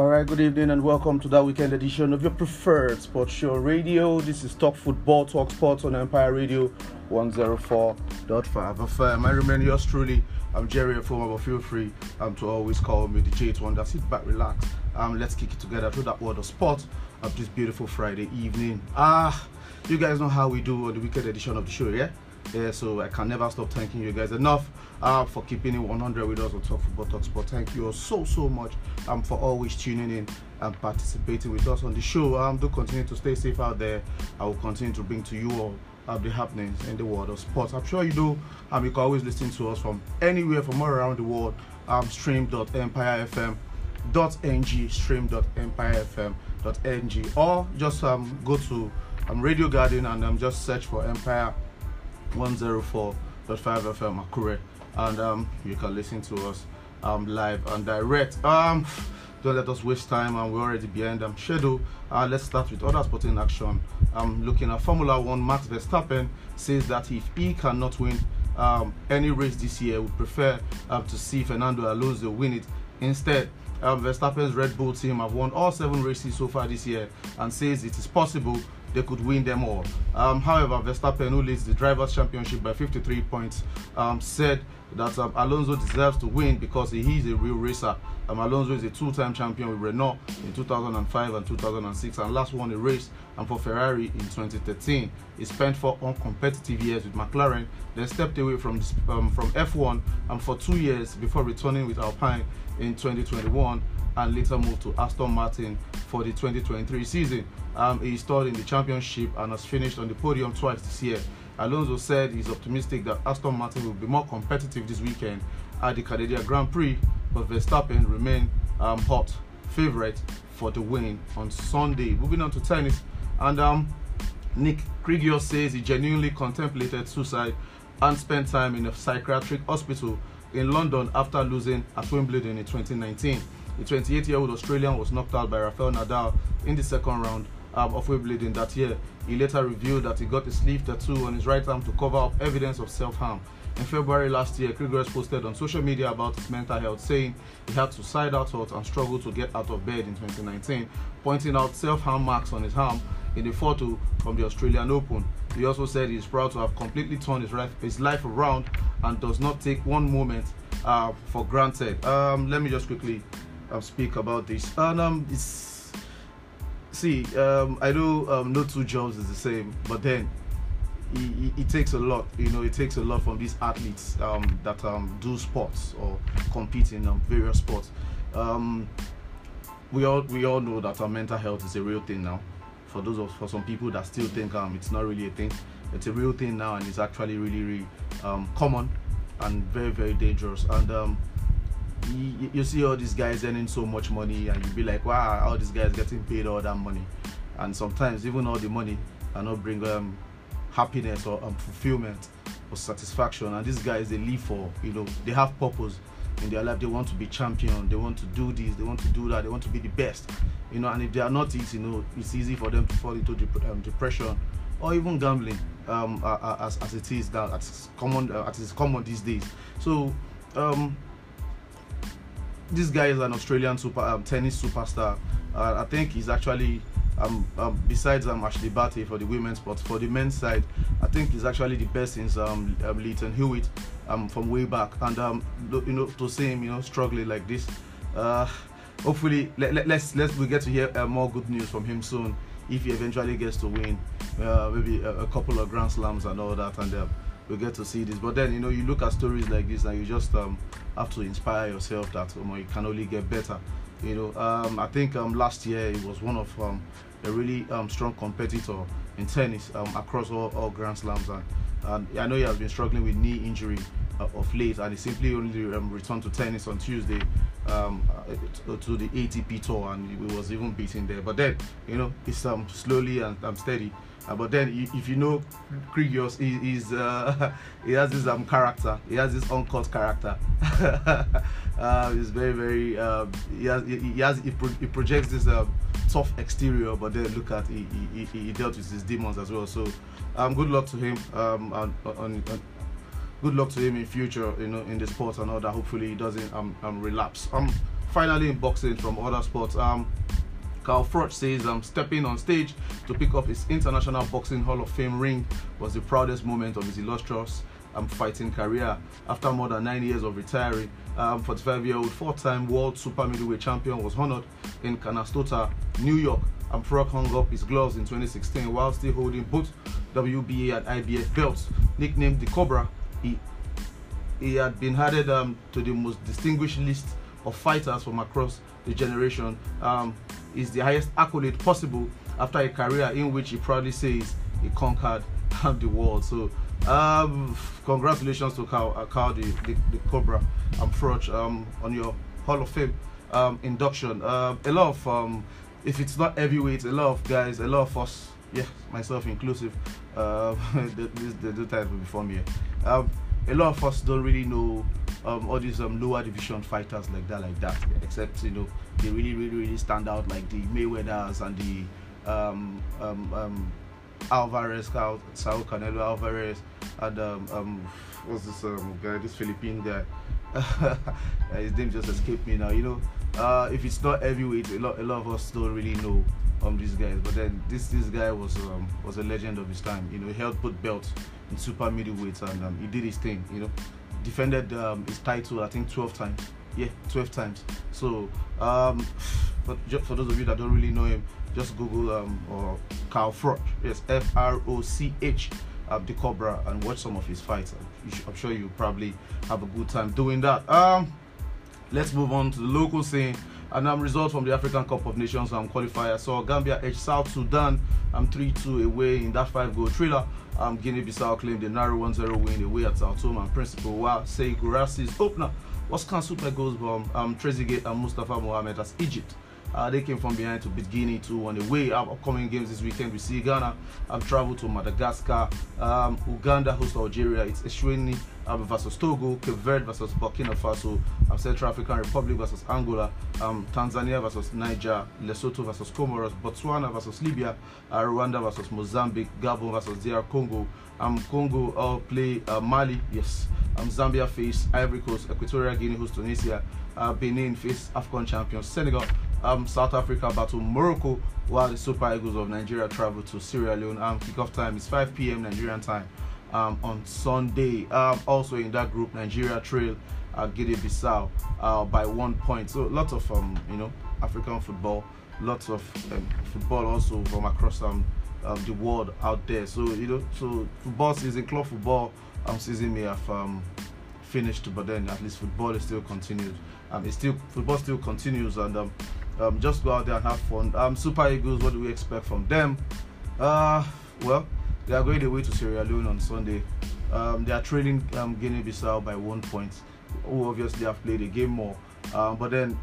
All right, good evening and welcome to that weekend edition of your preferred sports show radio. This is Talk Football, Talk Sports on Empire Radio 104.5 FM. I remain yours truly. I'm Jerry Afoma, but feel free um, to always call me the J1. That's sit back, relax. Um, let's kick it together through that world of sport of this beautiful Friday evening. Ah, you guys know how we do on the weekend edition of the show, yeah? Yeah, so I can never stop thanking you guys enough uh, for keeping it 100 with us on Talk Football Talk But Thank you all so so much um, for always tuning in and participating with us on the show. Um, do continue to stay safe out there. I will continue to bring to you all uh, the happenings in the world of sports. I'm sure you do. Um, you can always listen to us from anywhere from all around the world. Um, stream.empirefm.ng, stream.empirefm.ng, or just um, go to um, Radio Garden and um, just search for Empire 104.5 FM Akure, and um, you can listen to us um, live and direct. Um, don't let us waste time, and we're already behind um, schedule. Uh, let's start with other sporting action. I'm looking at Formula One. Max Verstappen says that if he cannot win um, any race this year, would prefer um, to see Fernando Alonso win it instead. Um, Verstappen's Red Bull team have won all seven races so far this year and says it is possible they could win them all. Um, however, Verstappen, who leads the Drivers' Championship by 53 points, um, said that um, Alonso deserves to win because he is a real racer. Um, Alonso is a two-time champion with Renault in 2005 and 2006 and last won a race and for Ferrari in 2013. He spent four uncompetitive years with McLaren, then stepped away from um, from F1 and for two years before returning with Alpine in 2021 and later moved to Aston Martin for the 2023 season. Um, he starred in the championship and has finished on the podium twice this year. Alonso said he's optimistic that Aston Martin will be more competitive this weekend at the Canadian Grand Prix, but Verstappen remain um, hot favorite for the win on Sunday. Moving on to tennis, and um, Nick Kyrgios says he genuinely contemplated suicide and spent time in a psychiatric hospital in London after losing at Wimbledon in 2019. The 28-year-old Australian was knocked out by Rafael Nadal in the second round um, of Wimbledon that year. He later revealed that he got a sleeve tattoo on his right arm to cover up evidence of self-harm. In February last year, Kyrgios posted on social media about his mental health, saying he had suicidal thoughts and struggled to get out of bed in 2019, pointing out self-harm marks on his arm in a photo from the Australian Open. He also said he is proud to have completely turned his life, his life around and does not take one moment uh, for granted. Um, let me just quickly uh, speak about this. And um, see, um, I know um, no two jobs is the same, but then it, it, takes a lot. You know, it takes a lot from these athletes um, that um, do sports or compete in um, various sports. Um, we all we all know that our mental health is a real thing now. For those of for some people that still think um, it's not really a thing, it's a real thing now, and it's actually really really um, common and very very dangerous. And you, you see all these guys earning so much money and you be like wow all these guys getting paid all that money and sometimes even all the money cannot bring um, happiness or um, fulfillment or satisfaction. And these guys they live for you know they have purpose in their life. They want to be champion. They want to do this. They want to do that. They want to be the best. You know and if they are not it you know it's easy for them to fall into dep- um, depression or even gambling um, as, as it is that as common uh, as is common these days. So um, this guy is an Australian super um, tennis superstar. Uh, I think he's actually um, um, besides um, Ashleigh Barty for the women's but for the men's side, I think he's actually the best since um, um Lleyton Hewitt um, from way back. And um, you know, to see him, you know, struggling like this, uh, hopefully let, let, let's let's we get to hear uh, more good news from him soon if he eventually gets to win uh, maybe a, a, couple of Grand Slams and all that, and uh, we get to see this. But then you know, you look at stories like this and you just um, have to inspire yourself that um, you can only get better. You know, um, I think um, last year it was one of um, a really um, strong competitor in tennis um, across all, all Grand Slams, and, and, I know he has been struggling with knee injury uh, of late, and he simply only returned to tennis on Tuesday uh, to the ATP tour, and he was even beaten there. But then, you know, he's slowly and steady uh, but then, if you know Kyrgios, he, he's uh, he has this um character. He has this uncut character. uh, he's very very. Um, he has he, he has he, pro- he projects this um, tough exterior, but then look at he, he, he dealt with his demons as well. So, um, good luck to him. Um, on, on good luck to him in future. You know, in the sport and all that. Hopefully, he doesn't um, um relapse. Um, finally in boxing from other sports. Um, Carl Froch says um, stepping on stage to pick up his International Boxing Hall of Fame ring was the proudest moment of his illustrious um, fighting career. After more than nine years of retiring, um, 45-year-old four-time world super middleweight champion was honored in Canastota, New York. And Froch hung up his gloves in 2016 while still holding both WBA and IBF belts. Nicknamed the Cobra, he, he had been added um, to the most distinguished list of fighters from across the generation. Um, is the highest accolade possible after a career in which he proudly says he conquered the world. So, um, congratulations to Carl, Carl the, the, the, Cobra and Froch um, on your Hall of Fame um, induction. Uh, a lot of, um, if it's not heavyweight, a lot of guys, a lot of us, yeah, myself inclusive, uh, the, the, the title before me. Um, a lot of us don't really know um, all these um, lower division fighters like that, like that. Except you know they really, really, really stand out like the Mayweather's and the um, um, um, Alvarez, Saul Canelo Alvarez, and um, um, what's this um, guy, this Philippine guy. His name just escaped me now. You know, uh, if it's not heavyweight, a lot, a lot of us don't really know um these guys. But then this this guy was um, was a legend of his time. You know, he held both belts in super middleweight and um, he did his thing. You know, defended um, his title I think 12 times. Yeah, 12 times. So um, for, for those of you that don't really know him, just Google um, or Carl Froch. Yes, F R O C H. Uh, the Cobra and watch some of his fights. I'm sure you probably have a good time doing that. Um, let's move on to the local scene. And um, result from the African Cup of Nations um, qualifier So Gambia edge South Sudan um, 3-2 away in that five-goal thriller. Um, Guinea-Bissau claimed a narrow 1-0 win away at Sao and Principe, while Serhou Guirassy's opener was cancelled by goals from um, Trezeguet and Mustafa Mohamed as Egypt uh, they came from behind to beat Guinea 2 on the way. Our upcoming games this weekend, we see Ghana I've traveled to Madagascar, um, Uganda host Algeria, it's Eswatini um, versus Togo, Cape Verde versus Burkina Faso, um, Central African Republic versus Angola, um, Tanzania versus Niger, Lesotho versus Comoros, Botswana versus Libya, uh, Rwanda versus Mozambique, Gabon versus DR Congo, um, Congo all play uh, Mali, yes, um, Zambia face Ivory Coast, Equatorial Guinea host Tunisia, uh, Benin face AFCON champions Senegal, um, South Africa battle Morocco, while the Super Eagles of Nigeria travel to Sierra Leone. Um, kickoff time is 5 p.m. Nigerian time um, on Sunday. Um, also in that group, Nigeria trail uh, Guinea-Bissau uh, by one point. So lots of um, you know African football, lots of um, football also from across um, um, the world out there. So you know, so football season, club football um, season may have um, finished, but then at least football is still continued. Um, it's still football still continues, and um, um, just go out there and have fun. Um, Super Eagles, what do we expect from them? Uh, well, they are going away to Sierra Leone on Sunday. Um, they are trailing um, Guinea-Bissau by one point. Who obviously have played a game more, um, but then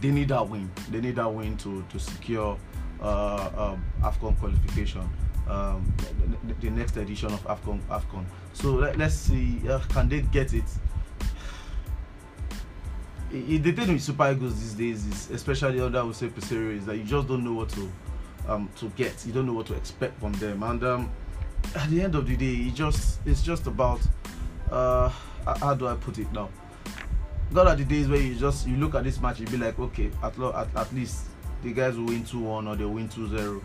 they need that win. They need that win to to secure uh, um, Afcon qualification. The, the, next edition of Afcon. Afcon. So let, us see, uh, can they get it? The thing with Super Eagles these days is, especially under say Peseiro, is that you just don't know what to um to get. You don't know what to expect from them, and um, at the end of the day, it just it's just about uh how do I put it now? God are the days where you just you look at this match, you be like, okay, at, lo- at at least the guys will win two one or they'll win 2-0.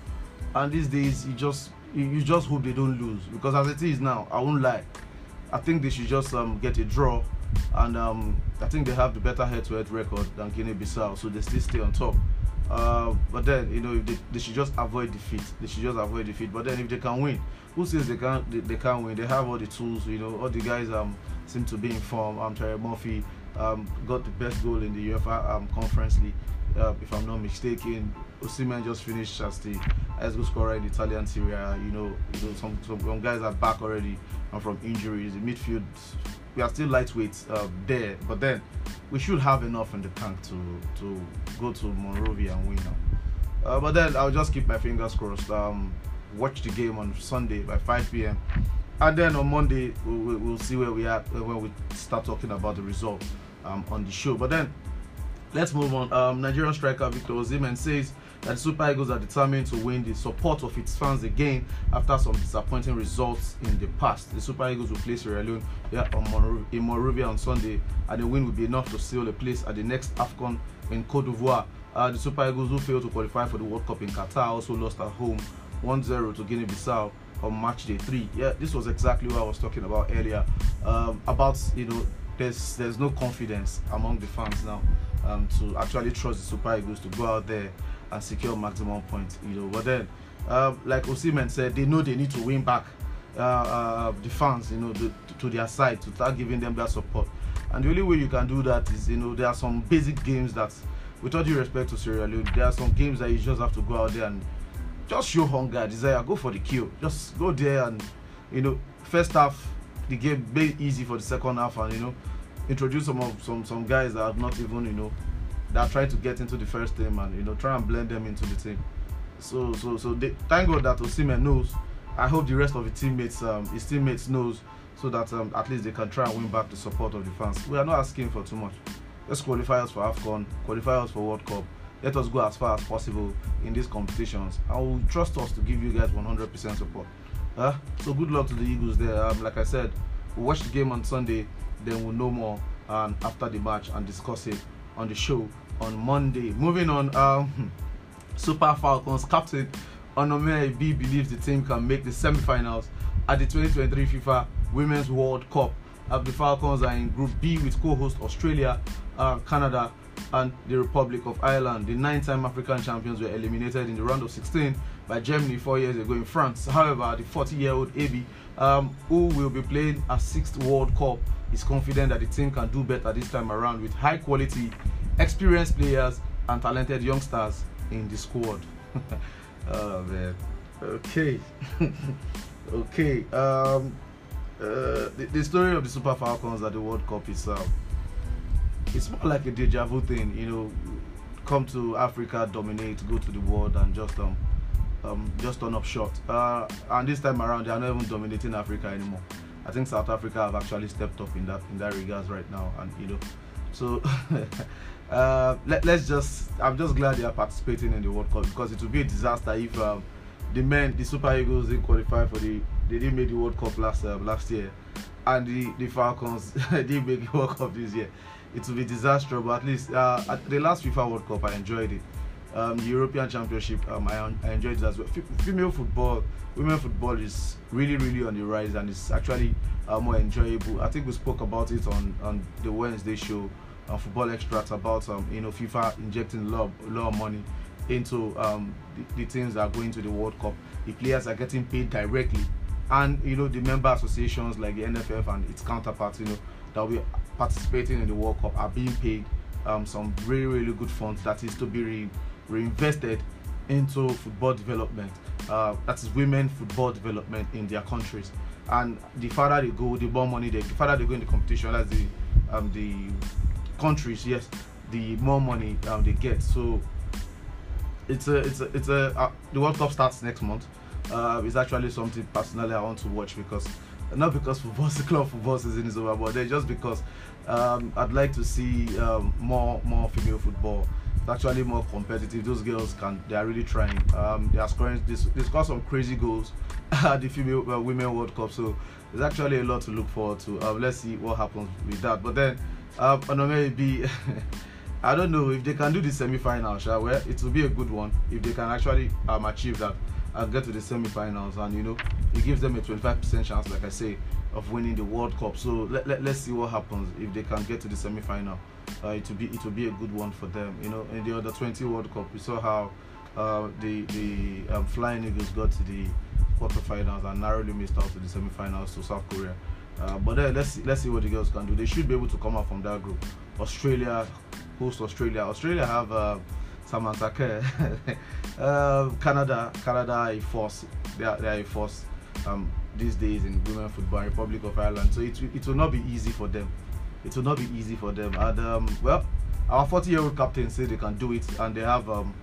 and these days you just you, you just hope they don't lose because as it is now, I won't lie, I think they should just um get a draw and um, I think they have the better head-to-head record than Guinea-Bissau, so they still stay on top. Uh, but then you know they, they, should just avoid defeat. They should just avoid defeat. But then if they can win, who says they can't? They, they can't win. They have all the tools. You know, all the guys um seem to be in form. Um, Terem Moffi um got the best goal in the UEFA um Conference League, uh, if I'm not mistaken. Osimhen just finished as the goal scorer in the Italian Serie. You know, you know some, some, some guys are back already and from injuries. The midfield we are still lightweight uh, there, but then we should have enough in the tank to to go to Monrovia and win. Uh, but then I'll just keep my fingers crossed. Um, watch the game on Sunday by 5 p.m. And then on Monday we'll, we'll see where we are when we start talking about the result um, on the show. But then let's move on. Um, Nigerian striker Victor Osimhen says that the Super Eagles are determined to win the support of its fans again after some disappointing results in the past. The Super Eagles will play Sierra Leone in Monrovia on Sunday, and the win will be enough to seal a place at the next AFCON in Cote d'Ivoire. Uh, the Super Eagles who failed to qualify for the World Cup in Qatar also lost at home 1-0 to Guinea-Bissau on match day three. Yeah, this was exactly what I was talking about earlier. Um, about you know, there's there's no confidence among the fans now um, to actually trust the Super Eagles to go out there and secure maximum points. You know, but then, um, like Osimhen said, they know they need to win back uh, uh, the fans. You know, the, to their side to start giving them that support. And the only way you can do that is, you know, there are some basic games that, with all due respect to Sierra Leone, there are some games that you just have to go out there and just show hunger, desire, go for the kill. Just go there and you know, first half the game made easy for the second half, and you know, introduce some of some some guys that have not even you know that try to get into the first team and you know try and blend them into the team. So so so they, thank God that Osimhen knows. I hope the rest of the teammates, um, his teammates knows, so that um, at least they can try and win back the support of the fans. We are not asking for too much. Let's qualify us for AFCON, qualify us for World Cup, let us go as far as possible in these competitions I will trust us to give you guys 100% support uh, so good luck to the eagles there um, like i said we'll watch the game on sunday then we'll know more um, after the match and discuss it on the show on monday moving on um, super falcons captain onome ebi believes the team can make the semi-finals at the 2023 fifa women's world cup uh, the falcons are in group b with co-host australia uh, canada and the Republic of Ireland. The nine-time African champions were eliminated in the round of 16 by Germany four years ago in France. However, the 40-year-old Ebi, um, who will be playing a sixth World Cup, is confident that the team can do better this time around with high-quality, experienced players and talented youngsters in the squad. oh man. Okay. okay. Um, uh, the, the, story of the Super Falcons at the World Cup is. Uh, it's more like a deja vu thing, you know, come to Africa, dominate, go to the world, and just um, um just turn up short. Uh, and this time around, they are not even dominating Africa anymore. I think South Africa have actually stepped up in that in that regards right now, and you know, so uh, let, us just I'm just glad they are participating in the World Cup because it would be a disaster if um, the men, the Super Eagles, didn't qualify for the they didn't make the World Cup last uh, last year, and the the Falcons didn't make the World Cup this year it will be disastrous. But at least uh, at the last FIFA World Cup, I enjoyed it. Um, the European Championship, um, I, I, enjoyed it as well. F- female football, women football is really, really on the rise, and it's actually uh, more enjoyable. I think we spoke about it on on the Wednesday show, uh, Football Extracts, about um, you know FIFA injecting a lot, a lot of money into um, the, the teams that are going to the World Cup. The players are getting paid directly, and you know the member associations like the NFF and its counterparts, you know, that will be participating in the World Cup are being paid um, some really really good funds that is to be reinvested into football development. Uh, that is women football development in their countries. And the farther they go, the more money they, the farther they go in the competition, as the um, the countries, yes, the more money um, they get. So it's a it's a it's a uh, the World Cup starts next month. Uh, it's actually something personally I want to watch because not because football club football season is over, but just because um, I'd like to see um, more more female football. It's actually more competitive. Those girls can they are really trying. Um, they are scoring. They, they score some crazy goals at the female uh, women World Cup. So there's actually a lot to look forward to. Um, let's see what happens with that. But then um, maybe. I don't know if they can do the semi-final, shall well, it will be a good one if they can actually um, achieve that and get to the semi-finals and you know it gives them a 25% chance like i say of winning the world cup. So let, let, let's see what happens if they can get to the semi-final. Uh, it will be it will be a good one for them. You know in the other 20 world cup we saw how uh, the the um, flying eagles got to the quarterfinals and narrowly missed out to the semi-finals to south korea. Uh, but let's see, let's see what the girls can do. They should be able to come out from that group. Australia host australia. Australia have uh, Samantha Kerr. uh, Canada, Canada a force. They are, they are a force. Um, these days in women football, Republic of Ireland. So it, it will not be easy for them. It will not be easy for them. And um, well, our 40 year old captain said they can do it, and they have um,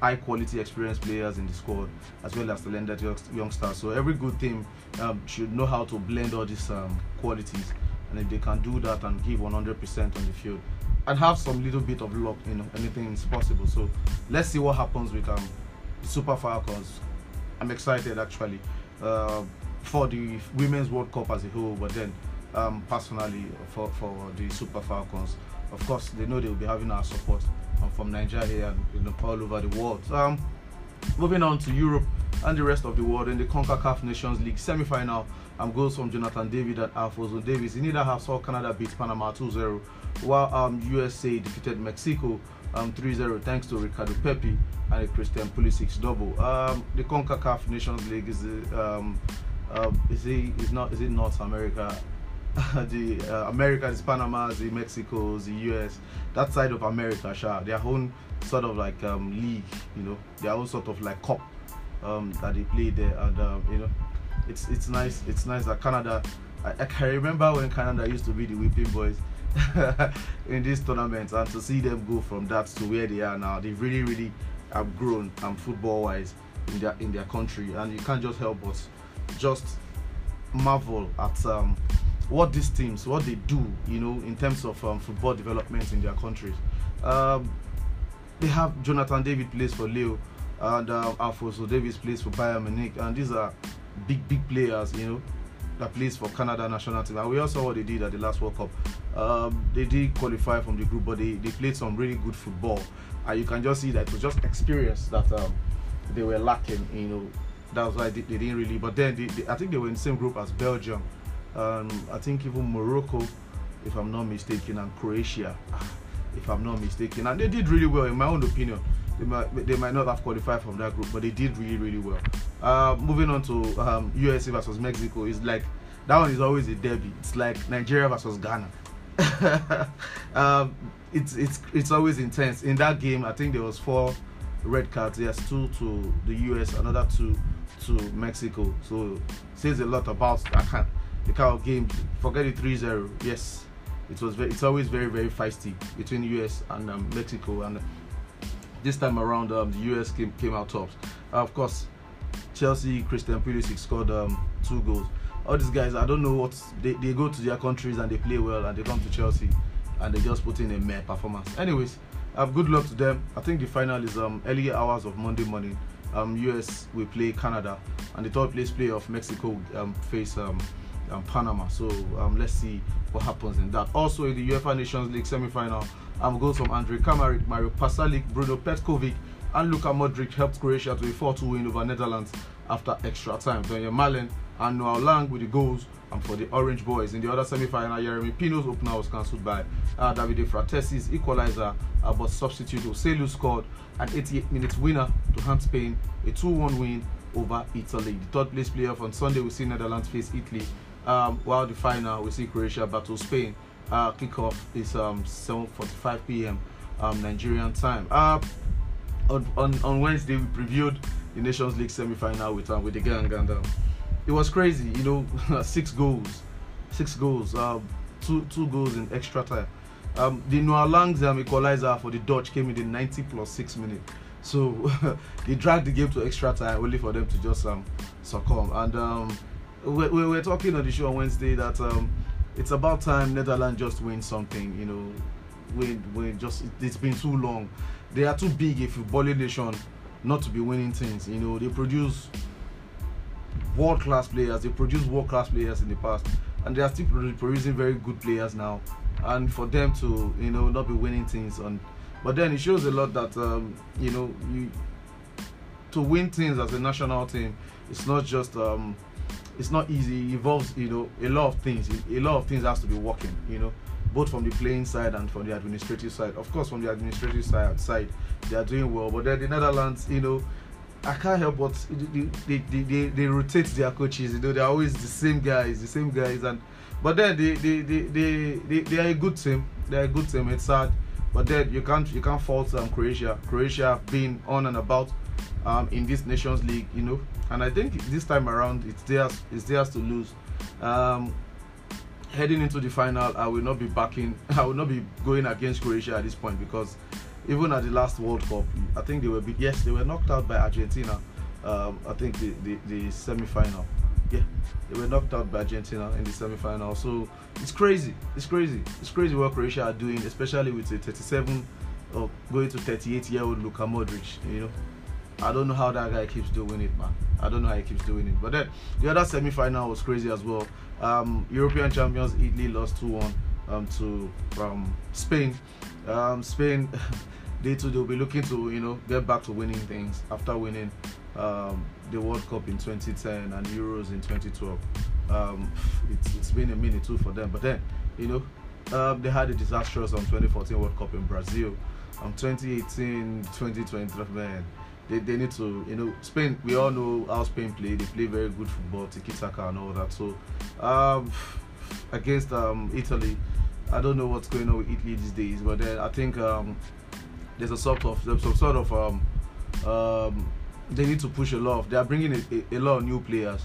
high quality experienced players in the squad as well as talented youngsters. So every good team um, should know how to blend all these um, qualities and if they can do that and give 100% on the field and have some little bit of luck, you know, anything is possible. So let's see what happens with um, Super Falcons. I'm excited actually uh, for the Women's World Cup as a whole, but then um, personally for, for the Super Falcons, of course, they know they will be having our support from Nigeria and you know, all over the world. Um, moving on to Europe and the rest of the world in the CONCACAF Nations League semi-final um, goals from Jonathan David and Alfonso Davies. In either half saw Canada beat Panama 2-0, while um, USA defeated Mexico um, 3-0 thanks to Ricardo Pepi and a Christian Pulisic double. Um, the CONCACAF Nations League is um, uh, is it is not is it North America? the uh, America is Panama, the Mexico, the US, that side of America, sure, their own sort of like um, league, you know, their own sort of like cup um, that they play there, and um, you know, it's it's nice. It's nice that Canada. I, I can remember when Canada used to be the whipping boys in this tournament, and to see them go from that to where they are now, they've really really have grown um, football wise in their in their country, and you can't just help but just marvel at um, what these teams what they do you know in terms of um, football development in their countries. Um, they have jonathan david plays for lille and uh, alfonso davies plays for bayern munich. And these are big big players you know that plays for canada national team. And we also saw what they did at the last world cup. Um, they did qualify from the group but they, they played some really good football. And you can just see that it was just experience that um, they were lacking you know that's why they, they didn't really but then they, they, i think they were in the same group as belgium um, I think even Morocco, if I'm not mistaken, and Croatia, if I'm not mistaken, and they did really well in my own opinion. They might they might not have qualified from that group, but they did really really well. Uh, moving on to um, USA versus Mexico is like that one is always a derby. It's like Nigeria versus Ghana. um, it's it's it's always intense. In that game, I think there was four red cards. There's two to the US, another two to Mexico. So says a lot about the kind of game. Forget it 3-0. Yes, it was. Very, it's always very very feisty between US and um, Mexico, and this time around um, the US came came out tops. Uh, of course, Chelsea Christian Pulisic scored um, two goals. All these guys, I don't know what they, they go to their countries and they play well, and they come to Chelsea and they just put in a mere performance. Anyways, have good luck to them. I think the final is um early hours of Monday morning. Um, US will play Canada, and the third place player of Mexico um, face um, um, Panama. So um, let's see what happens in that. Also in the UEFA Nations League semi-final, goals from Andre Kramaric, Mario Pasalic, Bruno Petkovic, and Luka Modric helped Croatia to a 4-2 win over Netherlands after extra time. Donyell Malen and Noah Lang with the goals and for the Orange Boys. In the other semi-final, Yeremy Pino's opener was cancelled by uh, Davide Frattesi's equalizer, uh, but substitute Joselu scored an 88 minutes winner to hand Spain a 2-1 win over Italy. The third place playoff on Sunday we see Netherlands face Italy um, while the final we see Croatia battle Spain. Uh, kickoff is um, 7:45 p.m. Um, Nigerian time. Uh, on, on, on Wednesday we previewed the Nations League semi-final with um, with the gang and um, it was crazy. You know, six goals, six goals, um, two two goals in extra time. Um, the Noah Lang's um, equalizer for the Dutch came in the 90 plus six minute. So they dragged the game to extra time only for them to just um, succumb. And um, we, we were talking on the show on Wednesday that um, it's about time Netherlands just win something. You know, win, win. Just it, has been too long. They are too big if a footballing nation not to be winning things. You know, they produce world class players. They produce world class players in the past, and they are still producing very good players now. And for them to you know not be winning things on, but then it shows a lot that um, you know you to win things as a national team. It's not just um, it's not easy. It involves you know a lot of things. A lot of things has to be working. You know, both from the playing side and from the administrative side. Of course, from the administrative side, side they are doing well. But then the Netherlands, you know, I can't help but they, they, they, they, rotate their coaches. You know, they're always the same guys, the same guys, and but then they they, they, they, they, they are a good team. They're a good team. It's sad, but then you can't you can't fault um, Croatia. Croatia been on and about um, in this Nations League, you know. And I think this time around, it's theirs, it's theirs to lose. Um, heading into the final, I will not be backing. I will not be going against Croatia at this point because even at the last World Cup, I think they were yes they were knocked out by Argentina. Um, I think the, the, the semi-final, yeah, they were knocked out by Argentina in the semi-final. So it's crazy. It's crazy. It's crazy what Croatia are doing, especially with a 37 or going to 38 year old Luka Modric. You know, I don't know how that guy keeps doing it, man. I don't know how he keeps doing it. But then the other semi-final was crazy as well. Um, European champions Italy lost 2-1 um, to um, Spain. Um, Spain, they too they'll be looking to you know get back to winning things after winning um, the World Cup in 2010 and Euros in 2012. Um, it's, it's been a minute too for them, but then you know um, they had a disastrous um, 2014 World Cup in Brazil. Um, 2018, 2020, man, they, they need to, you know, Spain, we all know how Spain play. They play very good football, tiki taka and all that. So, um, against um, Italy, I don't know what's going on with Italy these days, but then I think um, there's a sort of, some sort of, um, um, they need to push a lot of, they are bringing a, a, a lot of new players.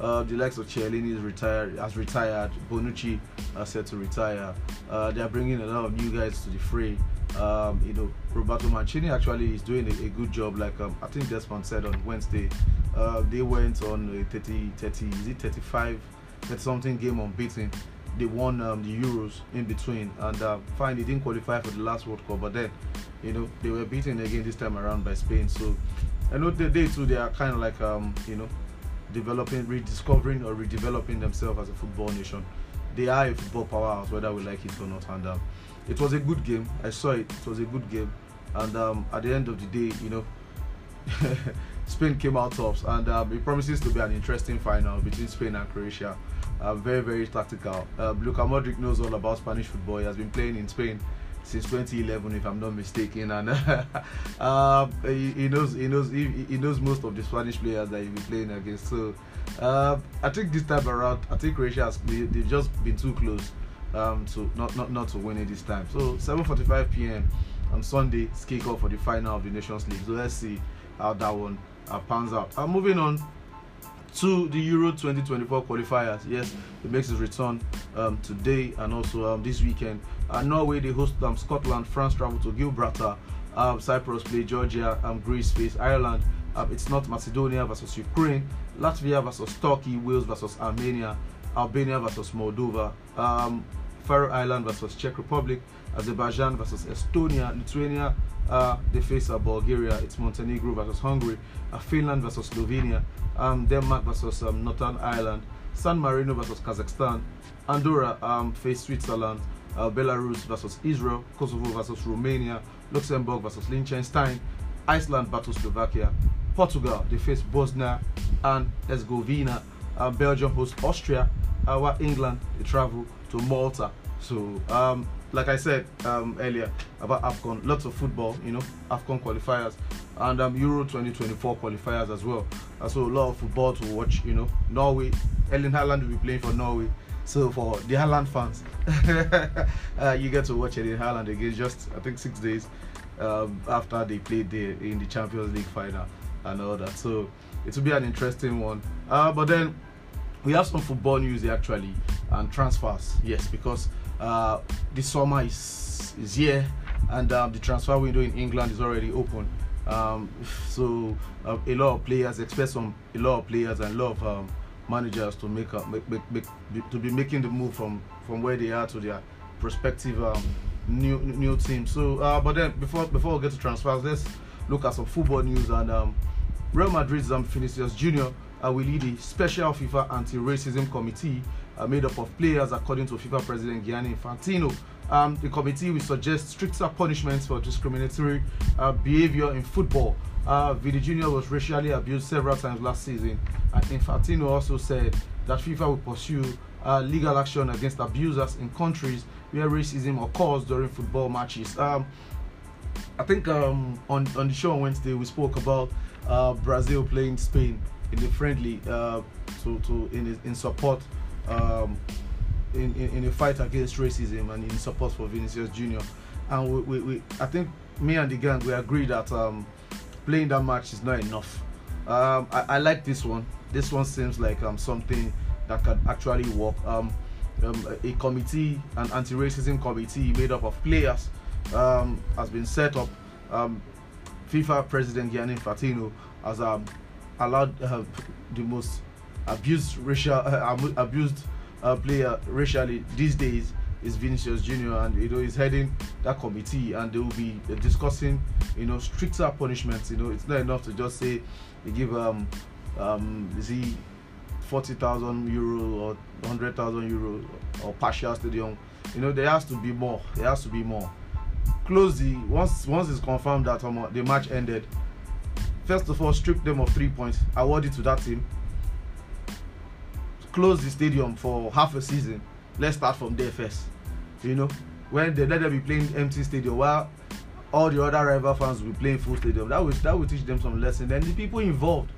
Uh, the likes of Chiellini is retired, has retired. Bonucci are said to retire. Uh, they are bringing a lot of new guys to the fray. Um, you know, Roberto Mancini actually is doing a, a good job. Like um, I think Desmond said on Wednesday, uh, they went on a 30, 30, is it 35, 30 something game unbeaten. They won um, the Euros in between, and uh, fine, they didn't qualify for the last World Cup, but then, you know, they were beaten again this time around by Spain. So, I know they, they too, they are kind of like, um, you know, developing, rediscovering or redeveloping themselves as a football nation. They are a football powerhouse, whether we like it or not. And um, it was a good game. I saw it. It was a good game. And um, at the end of the day, you know, Spain came out tops, and um, it promises to be an interesting final between Spain and Croatia. Uh, very, very tactical. Uh, Luka Modric knows all about Spanish football. He has been playing in Spain since 2011, if I'm not mistaken, and uh, he, he, knows he knows he, he, knows most of the Spanish players that he'll be playing against. So uh, I think this time around, I think Croatia has they've just been too close um, to not, not not to win it this time. So 7:45 p.m. on Sunday, it's kickoff for the final of the Nations League. So let's see how that one uh, pans out. Uh, moving on to the Euro 2024 qualifiers. Yes, it makes its return um, today and also um, this weekend. Uh, Norway they host um, Scotland, France travel to Gibraltar, um, Cyprus play Georgia, um, Greece face Ireland. Um, it's North Macedonia versus Ukraine, Latvia versus Turkey, Wales versus Armenia, Albania versus Moldova, um, Faroe Island versus Czech Republic, Azerbaijan versus Estonia, Lithuania uh, they face uh, Bulgaria, it's Montenegro versus Hungary, uh, Finland versus Slovenia, um, Denmark versus um, Northern Ireland, San Marino versus Kazakhstan, Andorra um, face Switzerland, uh, Belarus versus Israel, Kosovo versus Romania, Luxembourg versus Liechtenstein, Iceland battles Slovakia, Portugal they face Bosnia and Herzegovina, uh, Belgium hosts Austria, uh, while England they travel to Malta. So um, like I said um, earlier about AFCON, lots of football, you know, AFCON qualifiers and um, Euro 2024 qualifiers as well. Uh, so a lot of football to watch, you know. Norway, Erling Haaland will be playing for Norway. So for the Haaland fans, uh, you get to watch Erling Haaland again just I think six days um, after they played the, in the Champions League final and all that. So it will be an interesting one. Uh, but then we have some football news actually and transfers. Yes, because uh, the summer is is here, and um, the transfer window in England is already open. Um, so uh, a lot of players expect some a lot of players and a lot of um, managers to make, make, make, make, to be making the move from from where they are to their prospective um, new new team. So, uh, but then before before we get to transfers, let's look at some football news and um, Real Madrid's um, Vinicius Junior uh, will lead the special FIFA anti-racism committee uh, made up of players, according to FIFA President Gianni Infantino. Um, the committee will suggest stricter punishments for discriminatory uh, behavior in football. Uh, Vini Jr. was racially abused several times last season, and Infantino also said that FIFA will pursue uh, legal action against abusers in countries where racism occurs during football matches. Um, I think um, on on the show on Wednesday we spoke about uh, Brazil playing Spain in the friendly uh, to to in in support um, in, in, in a fight against racism and in support for Vinicius Junior. And we, we, we I think me and the gang we agree that um, playing that match is not enough. Um, I, I, like this one. This one seems like um, something that can actually work. Um, um, a committee, an anti-racism committee made up of players, has been set up. FIFA President Gianni Infantino has allowed uh, the most abused racial uh, abused uh, player racially these days is Vinicius Junior, and you know he's heading that committee, and they will be uh, discussing, you know, stricter punishments. You know, it's not enough to just say they give um um is he forty thousand euro or hundred thousand euro or partial stadium. You know, there has to be more. There has to be more. Close the once once it's confirmed that um, the match ended. First of all, strip them of three points, award it to that team. Close the stadium for half a season. Let's start from there first you know, when they let them be playing empty stadium while all the other rival fans will be playing full stadium. That will that will teach them some lesson. Then the people involved,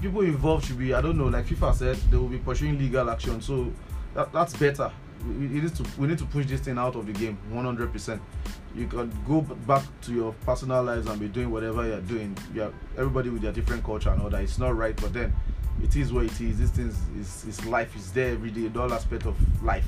people involved should be I don't know, like FIFA said, they will be pursuing legal action. So that, that's better. We, we, need to we need to push this thing out of the game 100%. You can go back to your personal lives and be doing whatever you're doing. Yeah, everybody with their different culture and all that. It's not right, but then it is what it is. This thing is, is life is there every day, all aspect of life.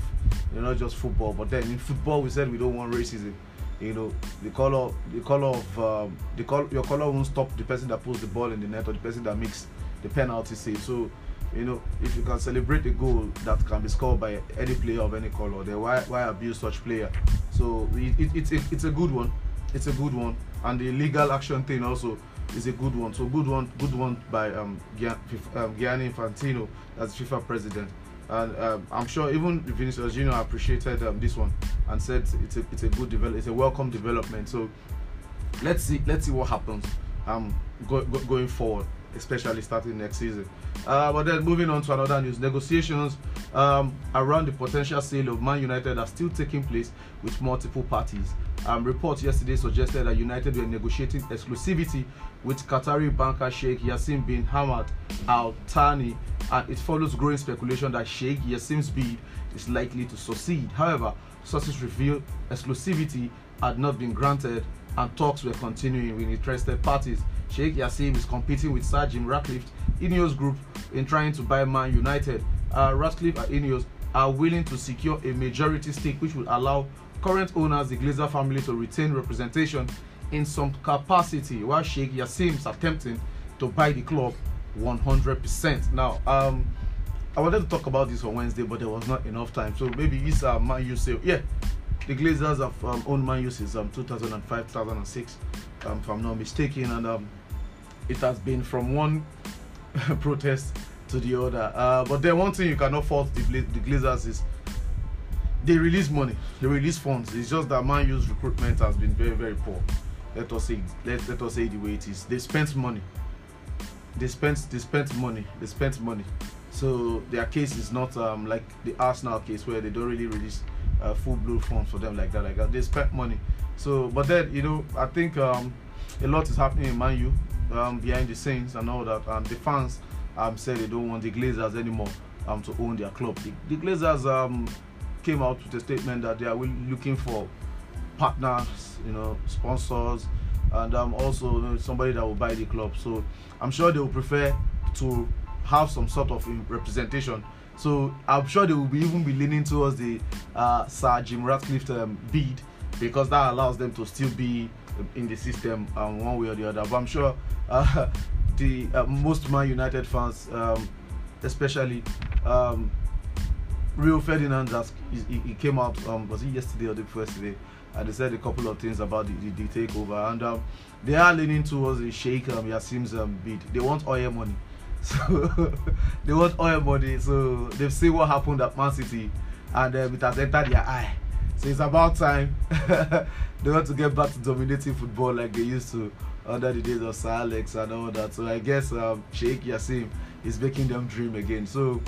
You know, not just football. But then in football, we said we don't want racism. You know, the color, the color of um, the color, your color won't stop the person that pulls the ball in the net or the person that makes the penalty save. So, you know, if you can celebrate a goal that can be scored by any player of any color, then why why abuse such player? So it, it, it's it's a good one. It's a good one, and the legal action thing also is a good one. So good one, good one by um, um Gianni Infantino as FIFA president. And um, I'm sure even Vinicius Junior appreciated um, this one and said it's a it's a good develop, it's a welcome development. So let's see let's see what happens um go, go, going forward especially starting next season. Uh, but then moving on to another news, negotiations um, around the potential sale of Man United are still taking place with multiple parties. Um, reports yesterday suggested that United were negotiating exclusivity with Qatari banker Sheikh Jassim bin Hamad Al Thani, and it follows growing speculation that Sheikh Jassim's bid is likely to succeed. However, sources reveal exclusivity had not been granted and talks were continuing with interested parties. Sheikh Jassim is competing with Sir Jim Ratcliffe, Ineos Group, in trying to buy Man United. Uh, Ratcliffe and Ineos are willing to secure a majority stake which will allow current owners, the Glazer family, to retain representation in some capacity, while Sheikh Jassim is attempting to buy the club 100%. Now, um, I wanted to talk about this on Wednesday, but there was not enough time. So maybe it's uh, Man U say, yeah, the Glazers have um, owned Man U since um, 2005, 2006, um, if I'm not mistaken, and um, it has been from one protest to the other. Uh, but then one thing you cannot fault the, the Glazers is they release money, they release funds. It's just that Man U's recruitment has been very, very poor. Let us say let, let us say the way it is. They spent money. They spent they spent money. They spent money. So their case is not um, like the Arsenal case where they don't really release uh, full blue funds for them like that. Like that. They spent money. So but then you know I think um, a lot is happening in Man U um, behind the scenes and all that. And the fans um, said they don't want the Glazers anymore um, to own their club. The, the Glazers um, came out with a statement that they are looking for partners, you know, sponsors, and um, also you know, somebody that will buy the club. So I'm sure they will prefer to have some sort of representation. So I'm sure they will be even be leaning towards the uh, Sir Jim Ratcliffe um, bid because that allows them to still be in the system um, one way or the other. But I'm sure uh, the uh, most Man United fans, um, especially um, Rio Ferdinand has he, he came out um, was it yesterday or the first day and they said a couple of things about the, the, the takeover and um, they are leaning towards the Sheikh um, Jassim's bid. They want oil money, so they want oil money. So they've seen what happened at Man City, and um, it has entered their eye. So it's about time they want to get back to dominating football like they used to under the days of Sir Alex and all that. So I guess um, Sheikh Jassim is making them dream again. So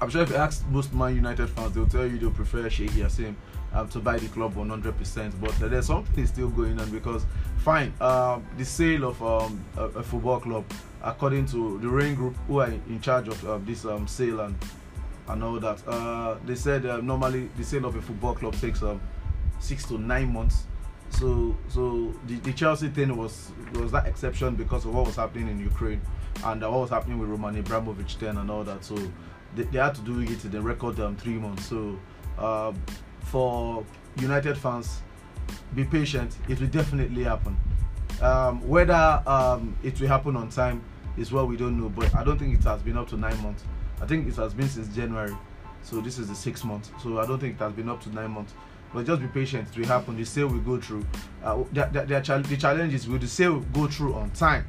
I'm sure if you ask most Man United fans, they'll tell you they'll prefer Sheikh Jassim um, to buy the club 100%. But there's something still going on because, fine, um, the sale of um, a, a, football club, according to the Raine Group, who are in charge of uh, this um, sale and and all that, uh, they said uh, normally the sale of a football club takes um, six to nine months. So, so the, the Chelsea thing was was that exception because of what was happening in Ukraine and uh, what was happening with Roman Abramovich then and all that. So they, they had to do it in the record um, three months. So uh, for United fans, be patient. It will definitely happen. Um, whether um, it will happen on time, is what we don't know. But I don't think it has been up to nine months. I think it has been since January. So this is the six months. So I don't think it has been up to nine months. But just be patient. It will happen. The sale will go through. Uh, the, the, the, the challenge is will the sale go through on time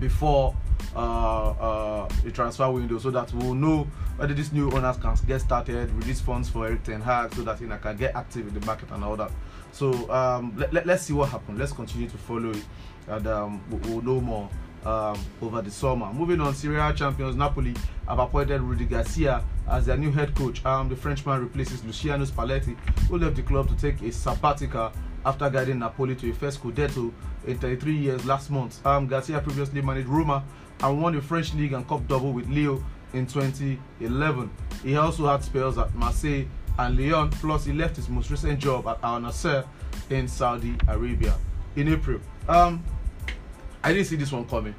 before uh, uh, the transfer window so that we'll know whether these new owners can get started, release funds for Erik Ten Hag so that you know, can get active in the market and all that. So um, let, let, us see what happens. Let's continue to follow it and um, we'll, know more um, over the summer. Moving on, Serie A champions Napoli have appointed Rudi Garcia as their new head coach. Um, the Frenchman replaces Luciano Spalletti, who left the club to take a sabbatical after guiding Napoli to a first Scudetto in 33 years last month. Um, Garcia previously managed Roma and won the French League and Cup double with Lille in 2011. He also had spells at Marseille and Lyon, plus he left his most recent job at Al Nassr in Saudi Arabia in April. Um, I didn't see this one coming.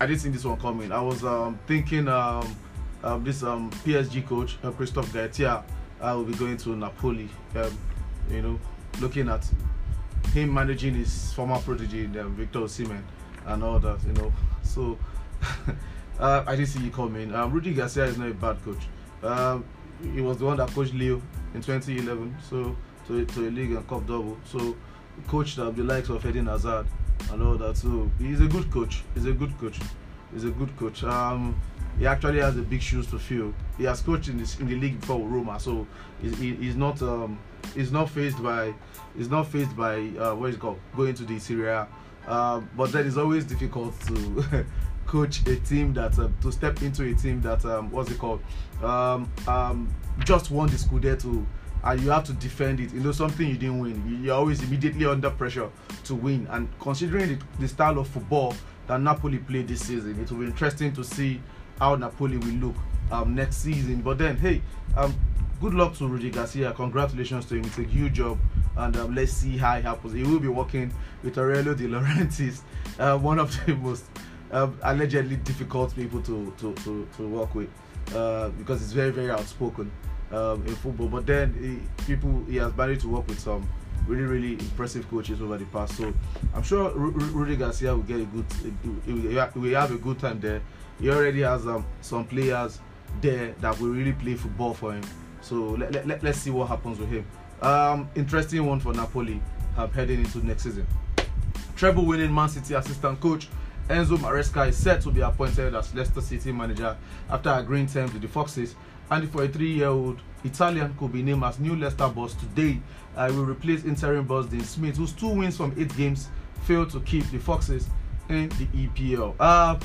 I didn't see this one coming. I was um, thinking um, um, this um, PSG coach, uh, Christophe Galtier, uh, will be going to Napoli. Um, you know, looking at him managing his former protege, um, Victor Osimhen, and all that. You know, so uh, I didn't see it coming. Um, Rudi Garcia is not a bad coach. He was the one that coached Lille in 2011, so to, to a league and cup double. So coached the likes of Eden Hazard and all that. So he's a good coach. He's a good coach. He's a good coach. Um, he actually has a big shoes to fill. He has coached in this in the league before Roma, so he's, he, he's not um he's not faced by he's not faced by uh, what is called going to the Serie A. Uh, but then it's always difficult to coach a team that uh, to step into a team that um, what's it called um, um, just won the Scudetto and you have to defend it. You know something you didn't win. You're always immediately under pressure to win. And considering the, the style of football that Napoli played this season, it will be interesting to see how Napoli will look um, next season. But then, hey, um, good luck to Rudi Garcia. Congratulations to him. It's a huge job. And um, let's see how it happens. He will be working with Aurelio De Laurentiis, uh, one of the most um, allegedly difficult people to, to, to, to work with uh, because he's very, very outspoken um, in football. But then he, people, he has managed to work with some really, really impressive coaches over the past. So I'm sure Rudi Garcia will get a good, we have a good time there. He already has um, some players there that will really play football for him. So let, let, let, us see what happens with him. Um, interesting one for Napoli uh, heading into next season. Treble winning Man City assistant coach Enzo Maresca is set to be appointed as Leicester City manager after agreeing terms with the Foxes. And the 43-year-old Italian could be named as new Leicester boss today. I uh, will replace interim boss Dean Smith, whose two wins from eight games failed to keep the Foxes in the EPL. Uh,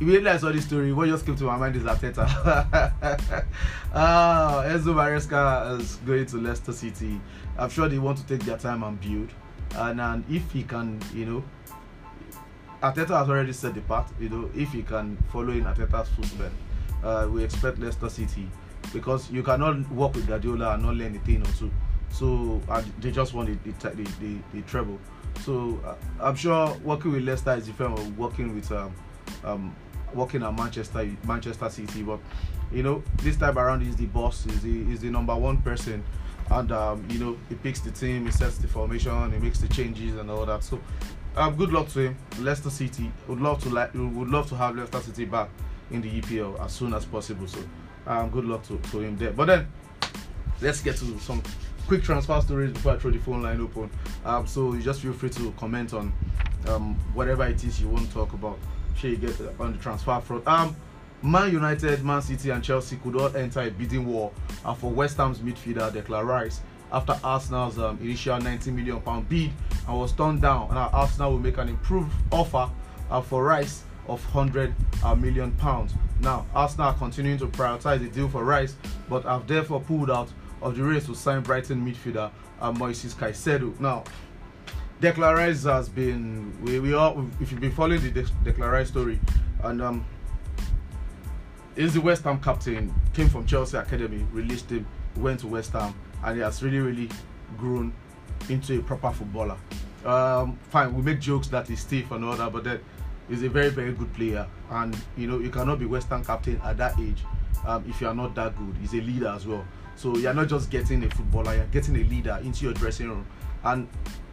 immediately I saw this story, what just came to my mind is Arteta. uh, Enzo Maresca is going to Leicester City. I'm sure they want to take their time and build. And, and if he can, you know, Arteta has already set the path. You know, if he can follow in Arteta's footsteps, uh, we expect Leicester City because you cannot work with Guardiola and not learn a thing or two. So they just want the the, the, the, treble. So uh, I'm sure working with Leicester is different from working with um, um, working at Manchester Manchester City. But you know, this time around is the boss, is the is the number one person, and um, you know he picks the team, he sets the formation, he makes the changes and all that. So um, good luck to him. Leicester City would love to like would love to have Leicester City back in the EPL as soon as possible. So um, good luck to, to him there. But then let's get to some quick transfer stories before I throw the phone line open. Um, so you just feel free to comment on um, whatever it is you want to talk about. Sure you get on the transfer front. Um, Man United, Man City, and Chelsea could all enter a bidding war uh, for West Ham's midfielder Declan Rice after Arsenal's um, initial 90 million pound bid and was turned down. Now Arsenal will make an improved offer uh, for Rice of 100 uh, million pounds. Now Arsenal are continuing to prioritize the deal for Rice, but have therefore pulled out of the race to sign Brighton midfielder uh, Moises Caicedo. Now Declan Rice has been we, we all if you've been following the De- Declan Rice story and um is the West Ham captain came from Chelsea Academy released him went to West Ham and he has really, really grown into a proper footballer. Um, fine, we make jokes that he's stiff and all that, but then he's a very, very good player. And you know, you cannot be West Ham captain at that age um, if you are not that good. He's a leader as well. So you're not just getting a footballer, you're getting a leader into your dressing room. And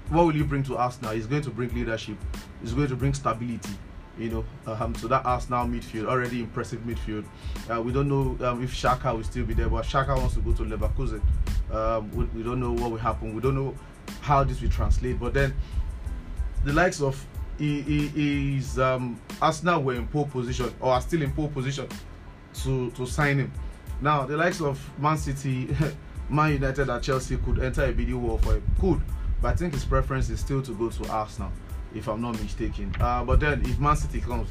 what will you bring to now? He's going to bring leadership. He's going to bring stability. you know, um, to that Arsenal midfield, already impressive midfield. Uh, we don't know um, if Xhaka will still be there, but Xhaka wants to go to Leverkusen. Um, we, we, don't know what will happen. We don't know how this will translate. But then, the likes of he, he is um, Arsenal were in pole position or are still in pole position to to sign him. Now, the likes of Man City, Man United, and Chelsea could enter a bidding war for him. Could, but I think his preference is still to go to Arsenal if I'm not mistaken. Uh, but then if Man City comes,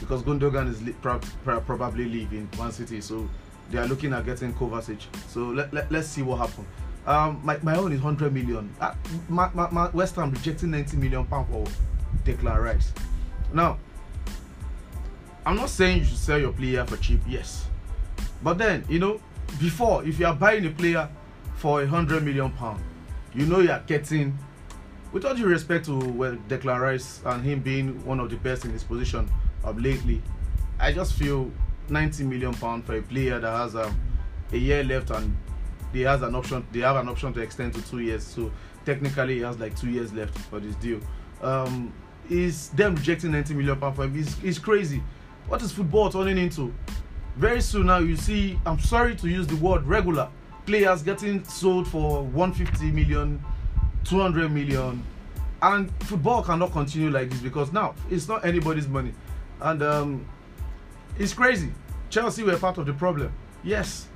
because Gundogan is li- pro- pro- probably leaving Man City, so they are looking at getting Kovacic. So let, let, let's see what happens. Um, my, my own is 100 million. Uh, my, my, my West Ham rejecting 90 million pound for Declan Rice. Now, I'm not saying you should sell your player for cheap, yes. But then, you know, before, if you are buying a player for a 100 million pound, you know you are getting with all due respect to well, Declan Rice and him being one of the best in his position of lately, I just feel 90 million pound for a player that has um, a year left and they has an option. They have an option to extend to two years. So technically, he has like two years left for this deal. Um, is them rejecting 90 million pound for him. Is crazy. What is football turning into? Very soon now, you see. I'm sorry to use the word regular. Players getting sold for 150 million 200 million. And football cannot continue like this because now it's not anybody's money. And um, it's crazy. Chelsea were part of the problem. Yes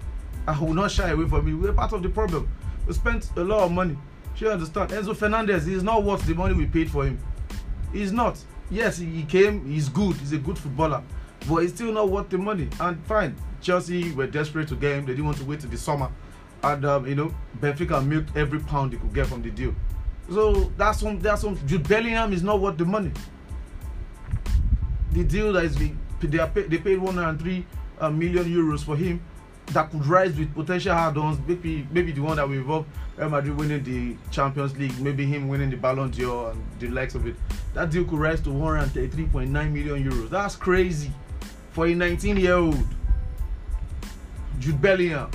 i will not shy away from it. We're part of the problem. We spent a lot of money. Do you understand? Enzo fernandez is not worth the money we paid for him he's not yes he came he's good he's a good footballer but he's still not worth the money and fine chelsea were desperate to get him they didn't want to wait till the summer and um, you know Benfica milked every pound they could get from the deal. So that's some that's some Jude Bellingham is not worth the money. The deal that is being they pay, they paid 103 uh, million euros for him that could rise with potential add-ons. Maybe maybe the one that will involve Real Madrid winning the Champions League, maybe him winning the Ballon d'Or and the likes of it. That deal could rise to 133.9 million euros. That's crazy for a 19-year-old Jude Bellingham.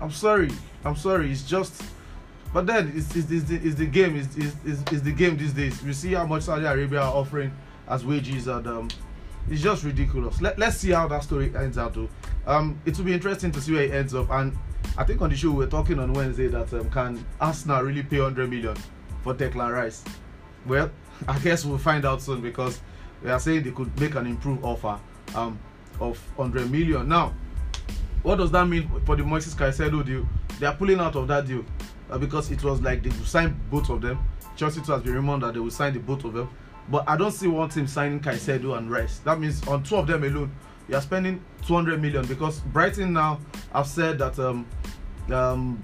I'm sorry. I'm sorry. It's just. But then it's, it's, it's, the, it's the game. It's, it's, it's the game these days. We see how much Saudi Arabia are offering as wages, and um, it's just ridiculous. Let, let's see how that story ends out. Though. Um, it will be interesting to see where it ends up. And I think on the show we were talking on Wednesday that um, can Arsenal really pay 100 million for Declan Rice? Well, I guess we'll find out soon because they are saying they could make an improved offer um, of 100 million. Now, what does that mean for the Moises Caicedo deal? They are pulling out of that deal uh, because it was like they will sign both of them. Chelsea has been rumored that they will sign the both of them. But I don't see one team signing Caicedo and Rice. That means on two of them alone, you are spending 200 million because Brighton now have said that um, um,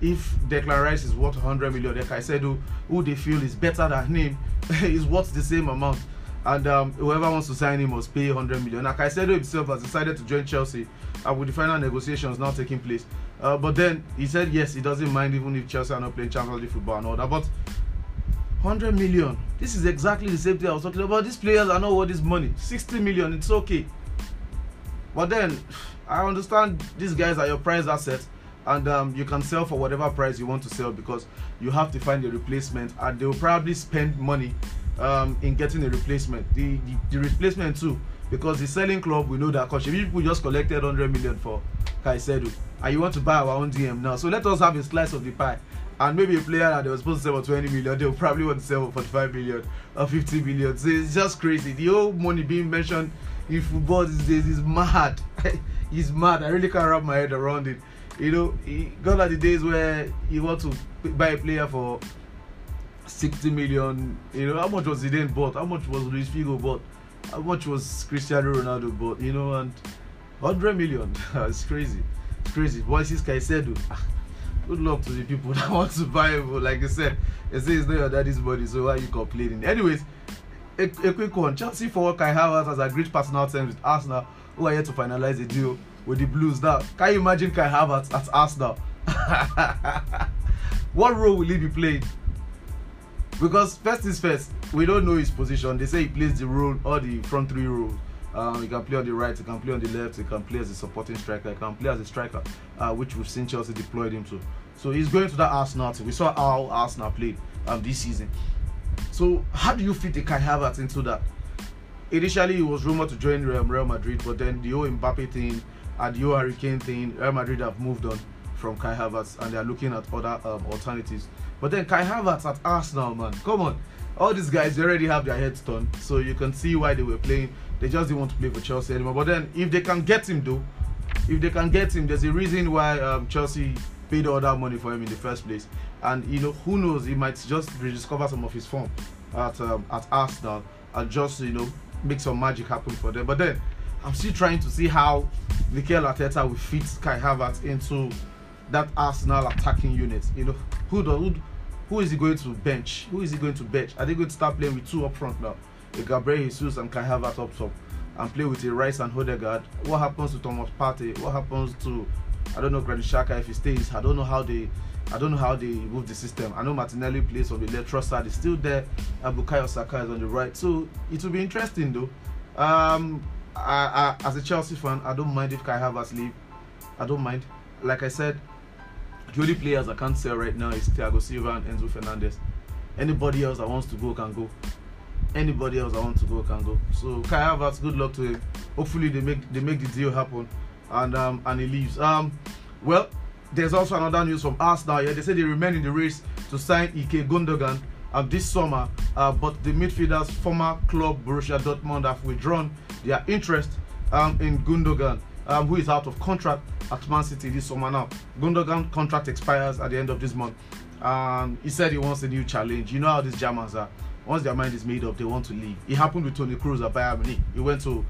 if Declan Rice is worth 100 million, then Caicedo, who they feel is better than him, is worth the same amount. And um, whoever wants to sign him must pay 100 million. Now, Caicedo himself has decided to join Chelsea uh, with the final negotiations now taking place. Uh, but then he said yes, he doesn't mind even if Chelsea are not playing Champions League football and all that. But 100 million, this is exactly the same thing I was talking about. These players are not worth this money. 60 million, it's okay. But then I understand these guys are your prize asset and um, you can sell for whatever price you want to sell because you have to find a replacement and they will probably spend money um, in getting a replacement. The, the, the replacement too because the selling club we know that because if people just collected 100 million for Caicedo. And you want to buy our own DM now. So let us have a slice of the pie. And maybe a player that they were supposed to sell for 20 million they'll probably want to sell for 45 million or 50 million. So it's just crazy. The whole money being mentioned in football these days is mad it's mad I really can't wrap my head around it you know gone are the days where you want to buy a player for 60 million you know how much was Zidane bought how much was Luis Figo bought how much was Cristiano Ronaldo bought? You know, and 100 million. it's crazy. It's crazy. Why is this guy said? Good luck to the people that want to buy him. Like I said, they say it's not your daddy's money, so why are you complaining? Anyways, a, a quick one. Chelsea forward Kai Havertz has agreed personal terms with Arsenal, who are yet to finalize a deal with the Blues. Now, can you imagine Kai Havertz at Arsenal? what role will he be playing? Because first is first, we don't know his position. They say he plays the role or the front three roles. Um, he can play on the right, he can play on the left, he can play as a supporting striker, he can play as a striker, uh, which we've seen Chelsea deployed him to. So he's going to that Arsenal team. We saw how Arsenal played um, this season. So how do you fit the Kai Havertz into that? initially he was rumored to join Real, Madrid, but then the whole Mbappe thing and the whole Harry Kane thing, Real Madrid have moved on from Kai Havertz and they are looking at other um, alternatives. But then Kai Havertz at Arsenal, man, come on. All these guys they already have their heads done, so you can see why they were playing. They just didn't want to play for Chelsea anymore. But then if they can get him though, if they can get him, there's a reason why um, Chelsea paid all that money for him in the first place. And you know, who knows, he might just rediscover some of his form at um, at Arsenal and just you know make some magic happen for them. But then I'm still trying to see how Mikel Arteta will fit Kai Havertz into that Arsenal attacking unit. You know, who, who who is he going to bench? Who is he going to bench? Are they going to start playing with two up front now? A Gabriel Jesus and Kai Havertz up top and play with a Rice and Odegaard? What happens to Thomas Partey? What happens to I don't know Granit Xhaka if he stays? I don't know how they I don't know how they move the system. I know Martinelli plays on the left side, is still there. and Bukayo Saka is on the right. So it will be interesting though. Um, I, I, as a Chelsea fan, I don't mind if Kai Havertz leave. I don't mind. Like I said, the only players I can't sell right now is Thiago Silva and Enzo Fernandez. Anybody else that wants to go can go. Anybody else that wants to go can go. So Kai Havertz, good luck to him. Hopefully they make they make the deal happen, and um and he leaves. Um, well, there's also another news from Arsenal. They say they remain in the race to sign Ilkay Gundogan um, this summer, uh, but the midfielder's former club Borussia Dortmund have withdrawn their interest um, in Gundogan, um, who is out of contract at Man City this summer now. Gundogan contract expires at the end of this month. and he said he wants a new challenge. You know how these Germans are. Once their mind is made up, they want to leave. It happened with Toni Kroos at Bayern Munich. He went to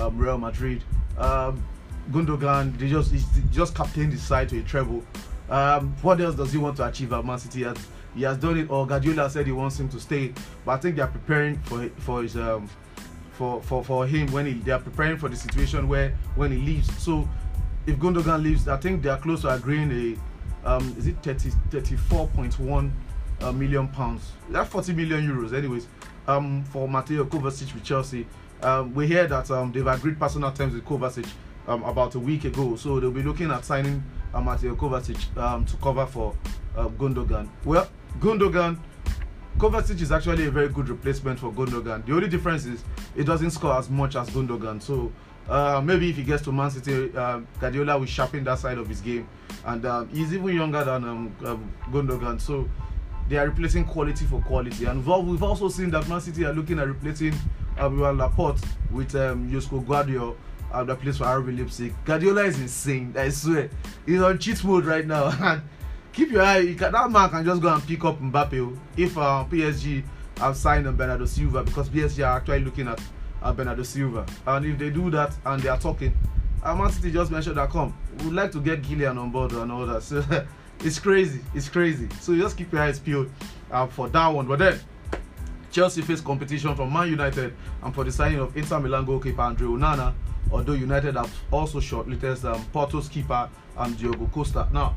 um, Real Madrid. Um, Gundogan, they just just captained his side to a treble. Um, what else does he want to achieve at Man City? He has, he has done it. Or Guardiola said he wants him to stay, but I think they are preparing for for his um for for for him when he, they are preparing for the situation where when he leaves. So if Gundogan leaves, I think they are close to agreeing a um is it 30 34.1 uh, million pounds. That's 40 million euros, anyways. Um, for Mateo Kovacic with Chelsea. Um, we hear that um, they've agreed personal terms with Kovacic um, about a week ago. So they'll be looking at signing uh, Mateo Kovacic um, to cover for uh, Gundogan. Well, Gundogan, Kovacic is actually a very good replacement for Gundogan. The only difference is it doesn't score as much as Gundogan. So uh, maybe if he gets to Man City, uh, Guardiola will sharpen that side of his game. And um, he's even younger than um, um, Gundogan. So they are replacing quality for quality. And we've also seen that Man City are looking at replacing Abiwal Laporte with um, Josko Gvardiol uh, that plays for RB Leipzig. Guardiola is insane. I swear, he's on cheat mode right now. And keep your eye. Can, that man can just go and pick up Mbappe oh. if uh, PSG have signed Bernardo Silva because PSG are actually looking at uh, Bernardo Silva. And if they do that and they are talking, uh, Man City just mentioned that come. We'd like to get Kylian on board and all that. So it's crazy. It's crazy. So just keep your eyes peeled uh, for that one. But then. Chelsea face competition from Man United and for the signing of Inter Milan goalkeeper Andre Onana although United have also shortlisted um, Porto's keeper and Diogo Costa. Now,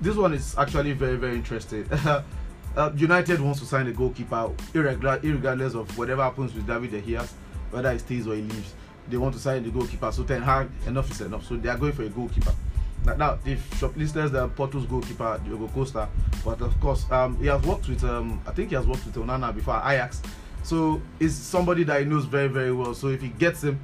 this one is actually very, very interesting. uh, United wants to sign a goalkeeper, regardless of whatever happens with David De Gea, whether he stays or he leaves. They want to sign the goalkeeper. So Ten Hag, enough is enough. So they are going for a goalkeeper. Now, they've shortlisted the Porto's goalkeeper Diogo Costa, but of course, um, he has worked with, um, I think he has worked with Onana before Ajax. So he's somebody that he knows very, very well. So if he gets him,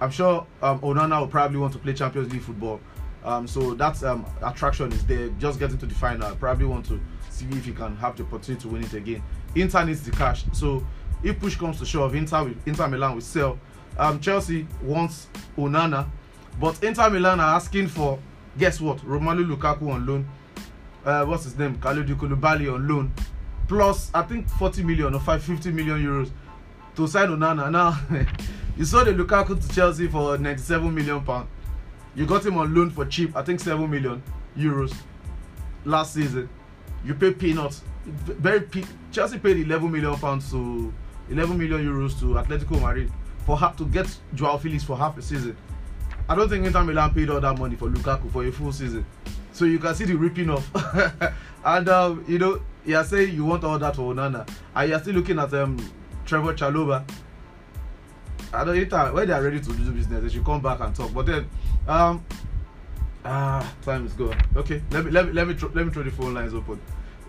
I'm sure um, Onana will probably want to play Champions League football. Um, so that um, attraction is there. Just getting to the final. Probably want to see if he can have the opportunity to win it again. Inter needs the cash. So if push comes to shove, Inter with Inter Milan will sell. Um, Chelsea wants Onana, but Inter Milan are asking for guess what? Romelu Lukaku on loan. Uh, what's his name? Kalidou Koulibaly on loan. Plus, I think 40 million or 550 million euros to sign Onana. Now, You saw the Lukaku to Chelsea for 97 million pound. You got him on loan for cheap, I think 7 million euros last season. You pay peanuts. Very pe- Chelsea paid 11 million pounds to 11 million euros to Atletico Madrid for to get Joao Felix for half a season. I don't think Inter Milan paid all that money for Lukaku for a full season. So you can see the ripping off. and um, you know, you are saying you want all that for Onana. And you are still looking at um, Trevoh Chalobah I don't know when they are ready to do business, they should come back and talk. But then, um, ah, time is gone. Okay, let me let me let me let me throw the phone lines open.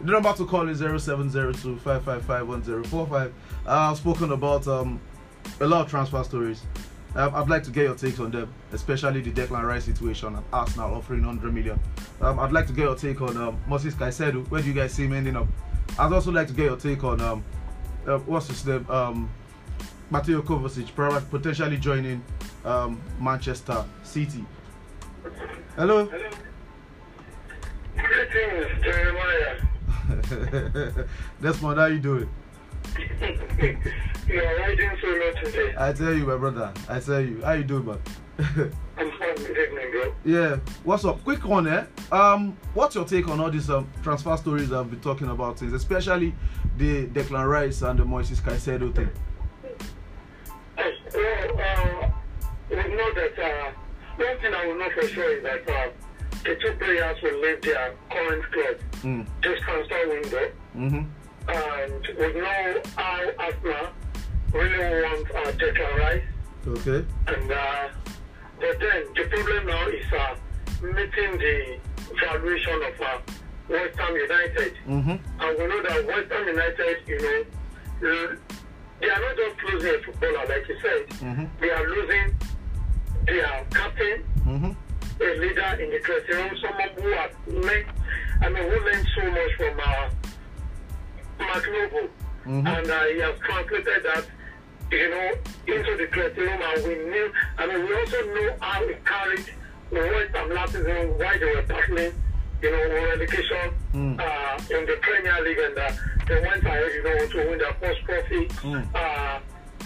The number to call is 0702 555 1045. Uh, I've spoken about um, a lot of transfer stories. Um, I'd like to get your takes on them, especially the Declan Rice situation and Arsenal offering 100 million. Um, I'd like to get your take on um, Moises Caicedo. Where do you guys see him ending up? I'd also like to get your take on um, uh, what's his name, um, Mateo Kovacic, potentially joining um, Manchester City. Hello. Hello. Greetings, Jeremiah. Desmond, how you doing? You are riding solo today. I tell you, my brother. I tell you. How you doing, man? I'm fine. Good evening, bro. yeah. What's up? Quick one, eh? Um, what's your take on all these um, transfer stories I've been talking about, things, especially the Declan Rice and the Moises Caicedo thing? Yes, Well, uh, we know that uh, one thing I will know for sure is that uh, the two players will leave their current club Mm. this transfer window, Mm-hmm. And we know how Arsenal really want uh, Declan Rice. Okay. And uh, but then the problem now is uh, meeting the valuation of uh, West Ham United. Mm-hmm. And we know that West Ham United, you know, they are not just losing a footballer, like you said. Mm-hmm. They are losing their captain, Mm-hmm. a leader in the dressing room, someone who has learned, I mean, who learned so much from uh, Mark Noble. Mhm. And uh, he has translated that, you know, into the room. And we knew, I mean, we also know how he carried West last season, why they were battling, you know, relegation Mm. uh, in the Premier League. And uh, they went ahead, you know, to win their first trophy Mm. uh,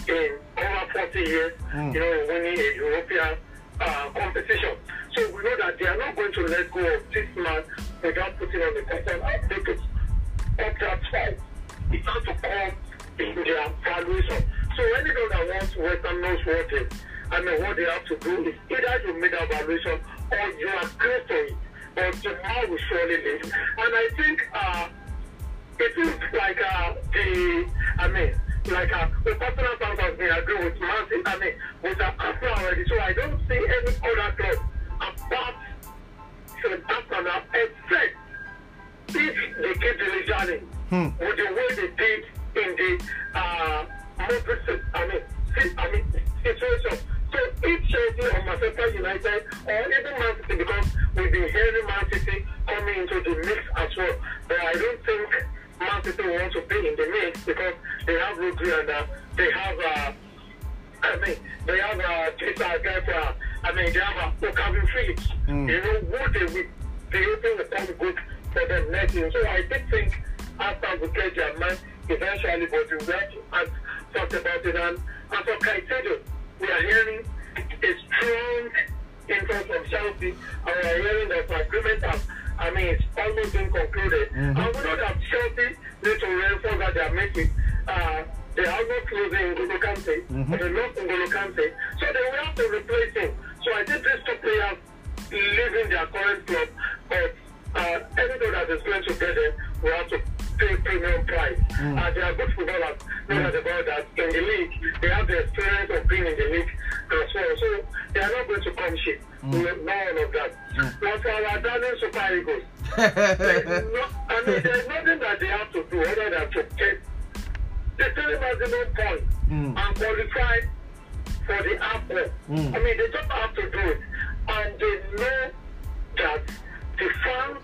in over 40 years, Mm. you know, winning a European uh, competition. So we know that they are not going to let go of this man without putting on the person and take it up that fight. It has to come in their valuation. So anybody that wants West Ham knows what it, I mean, what they have to do is either you make that valuation or you close to it. But man will surely leave. And I think uh, it is like uh, the, I mean, like uh, the personal stance has been agreed with City, I mean, with Arsenal already. So I don't see any other club apart from Arsenal except if they keep diligently Hmm. with the way they did in the uh, Madrid, I mean, I mean, situation. So if Chelsea or Manchester United or even Man City, because we've been hearing Man City coming into the mix as well, but I don't think Man City want to be in the mix because they have Rodri and uh, they have. Uh, I mean, they have uh, this uh, guy, uh, I mean, they have uh, Kalvin Phillips. Mm. You know, what they will be open the come good for them next year. So I did think after we get their man eventually, but we to and talk about it. And, and for Caicedo, we are hearing a strong interest from Chelsea, and we are hearing that the agreement has, I mean, it's almost been concluded. Mhm. And we know that Chelsea need to reinforce that they are making. Uh, they are not losing N'Golo Kante, Mhm. but they lost N'Golo Kante, so they will have to replace him. So I think these two players leaving their current club, but uh, anybody that is going to get them will have to pay premium price. Mm. Uh, they are good footballers, no Mm. doubt about that. In the league, they have the experience of being in the league as well. So they are not going to come cheap. Mm. We know all of that. Mm. But for our darling Super Eagles, no, I mean, there's nothing that they have to do other than to get the three maximum points Mm. and qualify for the AFCON. Mm. I mean, they just have to do it. And they know that the fans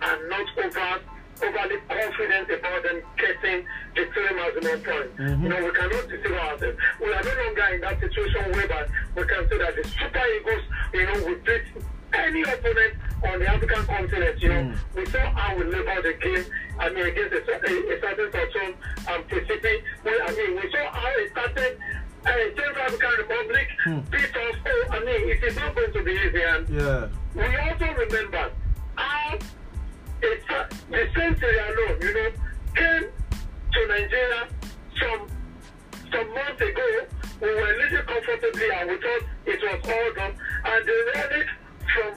are not over overly confident about them getting the three maximum points. Mhm. You know, we cannot deceive ourselves. We are no longer in that situation whereby we can say that the Super Eagles, you know, will beat any opponent on the African continent. You know, Mm. we saw how we leveled the game. I mean, against a, a, a certain cartoon and Pacific. We, I mean, we saw how it started. Uh, Central African Republic Hmm. Oh, I mean, it is not going to be easy. And yeah. we also remember how it's, uh, the same Sierra Leone, you know, came to Nigeria some some months ago. We were living comfortably and we thought it was all done. And they ran it from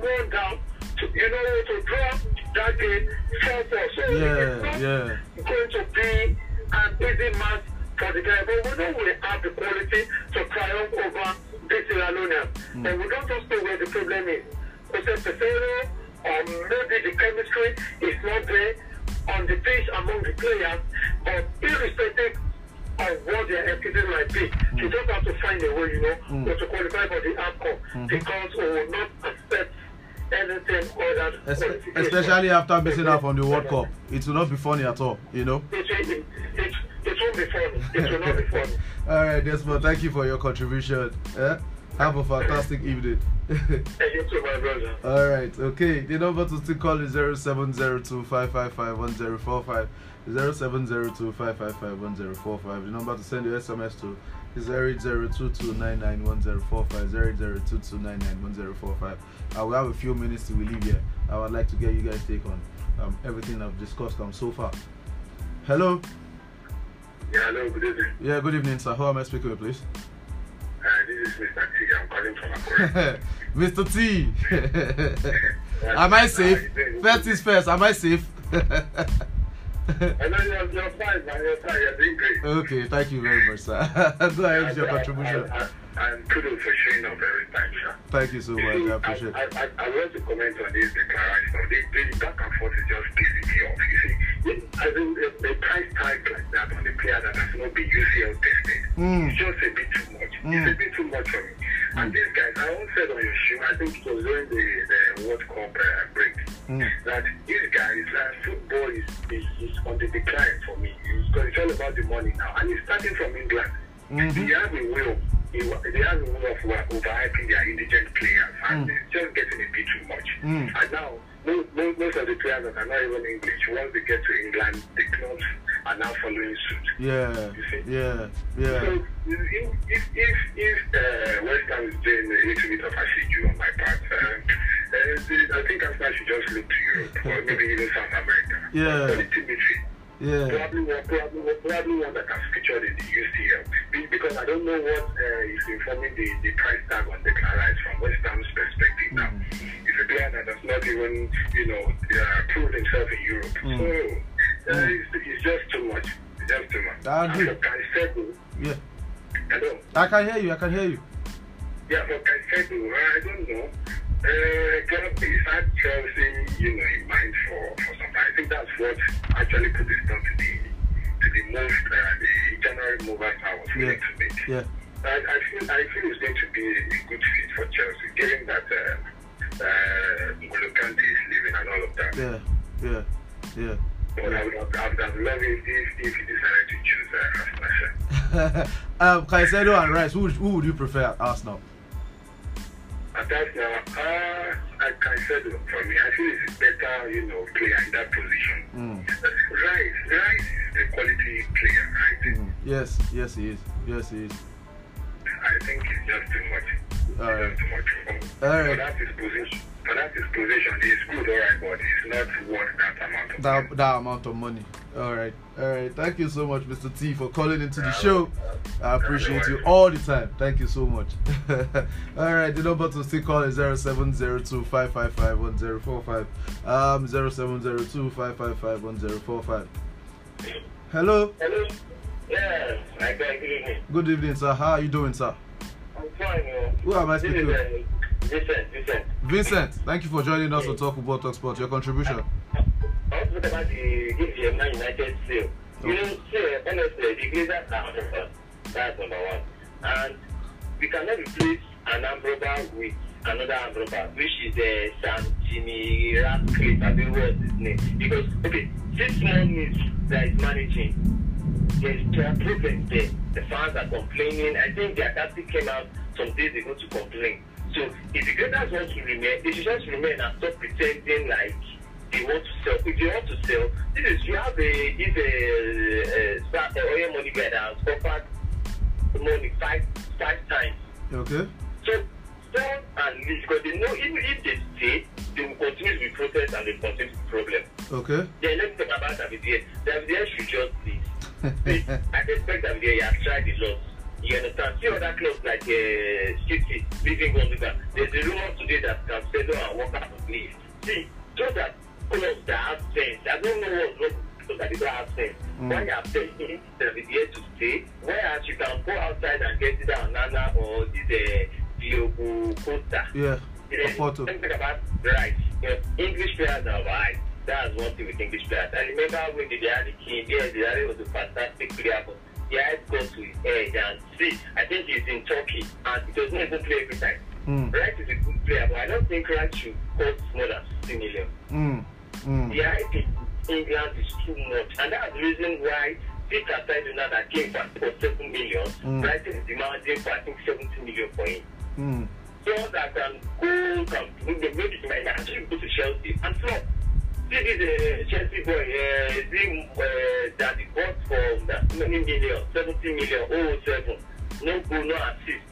4 1 down to, you know, to draw that game 4 4. So it is Yeah. not Yeah. going to be an easy match the guy. But we know we have the quality to triumph over this Sierra. Mm. And we don't just know where the problem is. Jose Pesero, or maybe the chemistry is not there on the pitch among the players. But irrespective of what their excuses might be. You just have to find a way, you know, Mm. to qualify for the AFCON Mhm. because we will not accept anything Es- qualification. especially after missing out on the World Cup. It will not be funny at all, you know. It, it, it, it won't be funny. It will not be funny. All right, Desmond, thank you for your contribution. Eh? Have a fantastic evening. You too, my brother. All right, okay. The number to still call is 0702-555-1045. 0702-555-1045. The number to send your SMS to is 08022991045. 08022991045. Uh, we have a few minutes to leave here. I would like to get you guys take on um, everything I've discussed um, so far. Hello. Yeah, hello, good evening. Yeah, good evening, sir. Who am I speaking with, please? Uh, this is Mr. T. I'm calling from Akure. Mr. T. am I safe? First is first. Am I safe? I you're, you're fine, man. You're fine. You're doing great. okay, thank you very much, sir. Go ahead with your contribution. I, I, and kudos for showing up every time, sir. Thank you so much. I appreciate I, it. I, I, I want to comment on this declaration. The, the back and forth is just pissing me off. You see, it, I think the, the price tag like that on the player that has not been UCL tested Mm. it's just a bit too much. Mm. It's a bit too much for me. And these guys, I once said on your show, I think it was during the, the World Cup uh, break, Mm. that these guys, uh, football is, is, is on the decline for me. It's, it's all about the money now. And it's starting from England. Mhm. They have a way of they they have a way of overhyping their indigent players, and Mm. it's just getting a bit too much. Mm. And now, most, most, of the players that are not even English, once they get to England, the clubs are now following suit. Yeah, see? yeah, So yeah. if if if, if uh, West Ham is doing a little bit of a siege on my part, uh, uh, I think Arsenal should just look to Europe or maybe even South America. Yeah. Quality midfield. Yeah, Probably one, probably, one- probably one that has featured in the UCL. Because I don't know what uh, is informing the, the price tag on Declan Rice from West Ham's perspective now. Mm. It's a player that has not even, you know, uh, proved himself in Europe. Mm. So uh, Mm. it's, it's just too much. It's just too much. I agree. Caicedo, yeah. hello. I can hear you. I can hear you. Yeah, for Caicedo, I don't know. Uh, he's had Chelsea, you know, in mind for, for some time. I think that's what actually put this down to the to the move, uh, the January move I was willing to make. Yeah. I, I feel I feel it's going to be a, good fit for Chelsea, given that uh, uh, Kante is leaving and all of that. Yeah, yeah, yeah. But I would have, I would have loved it if, if he decided to choose uh, Arsenal. um, Caicedo and Rice. Who, who would you prefer at Arsenal? That's now, uh, I can say that for me, I feel it's better, you know, player in that position. Mm. Rice, Rice is a quality player, right? Mm. Yes, yes, he is. Yes, he is. I think it's just too much. All right. just too much. All right. that his position, that he's good, alright, but it's not worth that amount of That, money. that amount of money. All right. All right. Thank you so much, Mr. T, for calling into the show. I appreciate you all the time. Thank you so much. all right. The number to still call is 0702 555 1045. Um, 0702 555 1045. Hello. Hello? Yes, I good evening. Good evening, sir. How are you doing, sir? I'm fine. Who am I speaking is with? Vincent, Vincent. Vincent, thank you for joining us on Talk About Talk Sport. Your contribution. I want to talk about the this Man United sale. You know, say, honestly, the Glazers are number That's number one. And we cannot replace an Ambroba with another Ambroba, which is uh, Santini Ratcliffe, I think what's his name. Because, okay, six months that is managing, there's there are problems there. The fans are complaining. I think their captain came out some days ago to complain. So if the Glazers want to remain, they should just remain and stop pretending like they want to sell. If they want to sell, this is you have a this a, a, a, a oil money guy that has offered money five five times. Okay? So sell and leave because they know even if they stay, they will continue to be protest and they will continue to be problem. Okay? Then let's talk about David De Gea. Davidier should just leave. I respect David De Gea. He has tried a lot. You understand? See other clubs like uh, City, leaving Gundogan. There's a rumor today that Cancelo and Walker will leave. See, those are clubs that have sense. I don't know what's wrong with that they don't have sense. Mm. Why are paying David De Gea to stay? Whereas you can go outside and get either Nana or this uh, Diogo Costa. Yeah. Porto. Talk about rights. You know, English players are right. That's one thing with English players. I remember when the Diari came, the Diari was a fantastic player, but the eyes got to his and see, I think he's in Turkey and he does not even play every time. Mm. Rice is a good player, but I don't think Rice should cost more than 60 million. Mm. Mm. The hype in England is too much, and that's the reason why Peter Saidona that came for for 7 million, Mm. Brighton is demanding for I think 70 million for him. Mm. So that can go, can maybe he might actually go to Chelsea and flop. See this uh, Chelsea boy, uh, him, uh, that he bought for that many million, 70 million, oh, seven. No goal, no assist.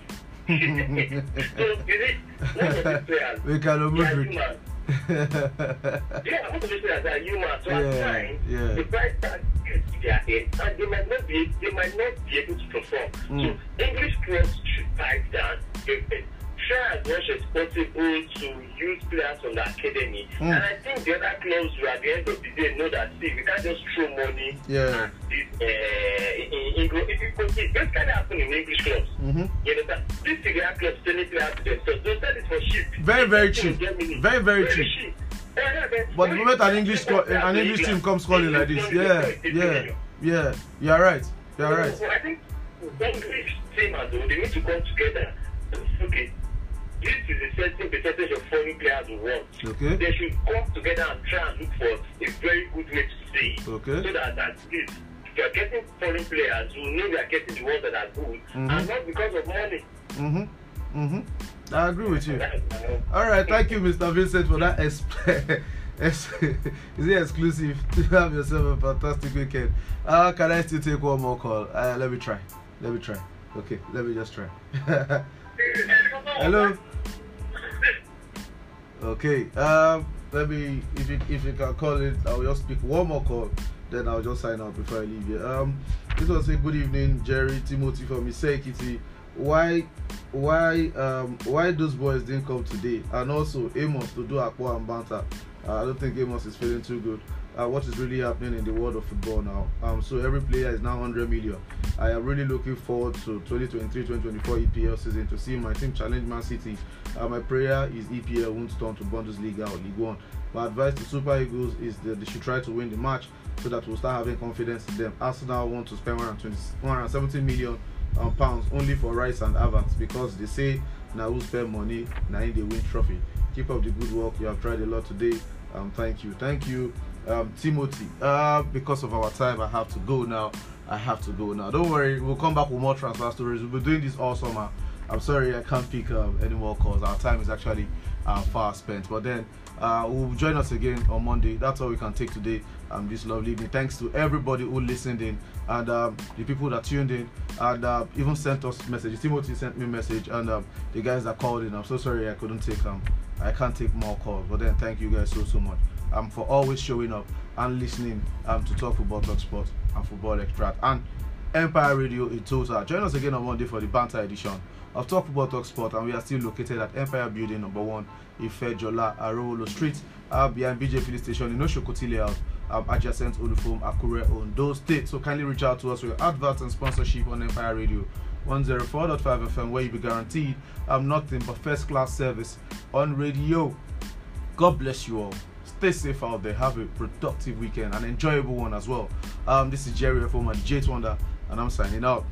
so, you see, most of these players, we can they are it. human. Yeah, most of these players are human. So Yeah, at times, yeah. the price tag is to their head, and they might not be, they might not be able to perform. Mm. So English clubs should down. They, try as much as possible to use players from the academy. Mm. And I think the other clubs will at the end of the day know that see, we can't just throw money Yeah. at this uh, in English. If you could this kind of happen in English clubs. Mm-hmm. You understand? These cigar clubs selling players to themselves. Sell it for cheap. Very, very cheap. Germany. Very, very cheap. Yeah, yeah, yeah. But the moment an English an English team comes calling like this, yeah, yeah, yeah, you're right, you're right. So I think the English team and they need to come together. Okay, this is a certain percentage of foreign players we want. Okay, They should come together and try and look for a very good way to see it. Okay. So that at least if you're getting foreign players, you know they are getting the ones that are good Mhm. and not because of money. mm-hmm, mm-hmm. I agree with you. All right, thank you, Mr. Vincent, for that. Exp- ex- is it exclusive? To have yourself a fantastic weekend. Uh, can I still take one more call? Uh, let me try. Let me try. Okay, let me just try. Hello. Okay. Um, let me if you if you can call it, I'll just speak one more call. Then I'll just sign out before I leave here. Um, this was a good evening, Jerry Timothy from Kitty. Why, why, um, why those boys didn't come today? And also Amos to do Akwa and Banta. Uh, I don't think Amos is feeling too good. Uh, what is really happening in the world of football now? Um, so every player is now 100 million. I am really looking forward to 2023-2024 EPL season to see my team challenge Man City. Uh, my prayer is EPL won't turn to Bundesliga or League One. My advice to Super Eagles is that they should try to win the match so that we'll start having confidence in them. Arsenal want to spend 120, 170 million um, pounds only for Rice and Evans because they say now who spend money, now they win trophy. Keep up the good work. You have tried a lot today. Um, thank you, thank you, um, Timothy. Uh, because of our time, I have to go now. I have to go now. Don't worry, we'll come back with more transfer stories. We'll be doing this all summer. I'm sorry I can't pick um, any more calls. Our time is actually uh, far spent. But then uh, will join us again on Monday. That's all we can take today. Um, this lovely evening. Thanks to everybody who listened in and um, the people that tuned in and uh, even sent us messages. Timothy sent me a message and um, the guys that called in. I'm so sorry I couldn't take um I can't take more calls. But then thank you guys so so much um for always showing up and listening um to talk football, talk sport and football extract and Empire Radio in total. Join us again on Monday for the banter edition of Talk Football Talk Sport, and we are still located at Empire Building number one, Ife Jola Street, uh, behind BJ Filling Station in Oshokoti Layout, um, adjacent Olufum, Akure, Ondo State. So kindly reach out to us with adverts and sponsorship on Empire Radio 104.5 FM, where you be guaranteed um, nothing but first class service on radio. God bless you all stay safe out there. Have a productive weekend, an enjoyable one as well. Um, this is Jerry F. Forman, Jade Wonder, and I'm signing out.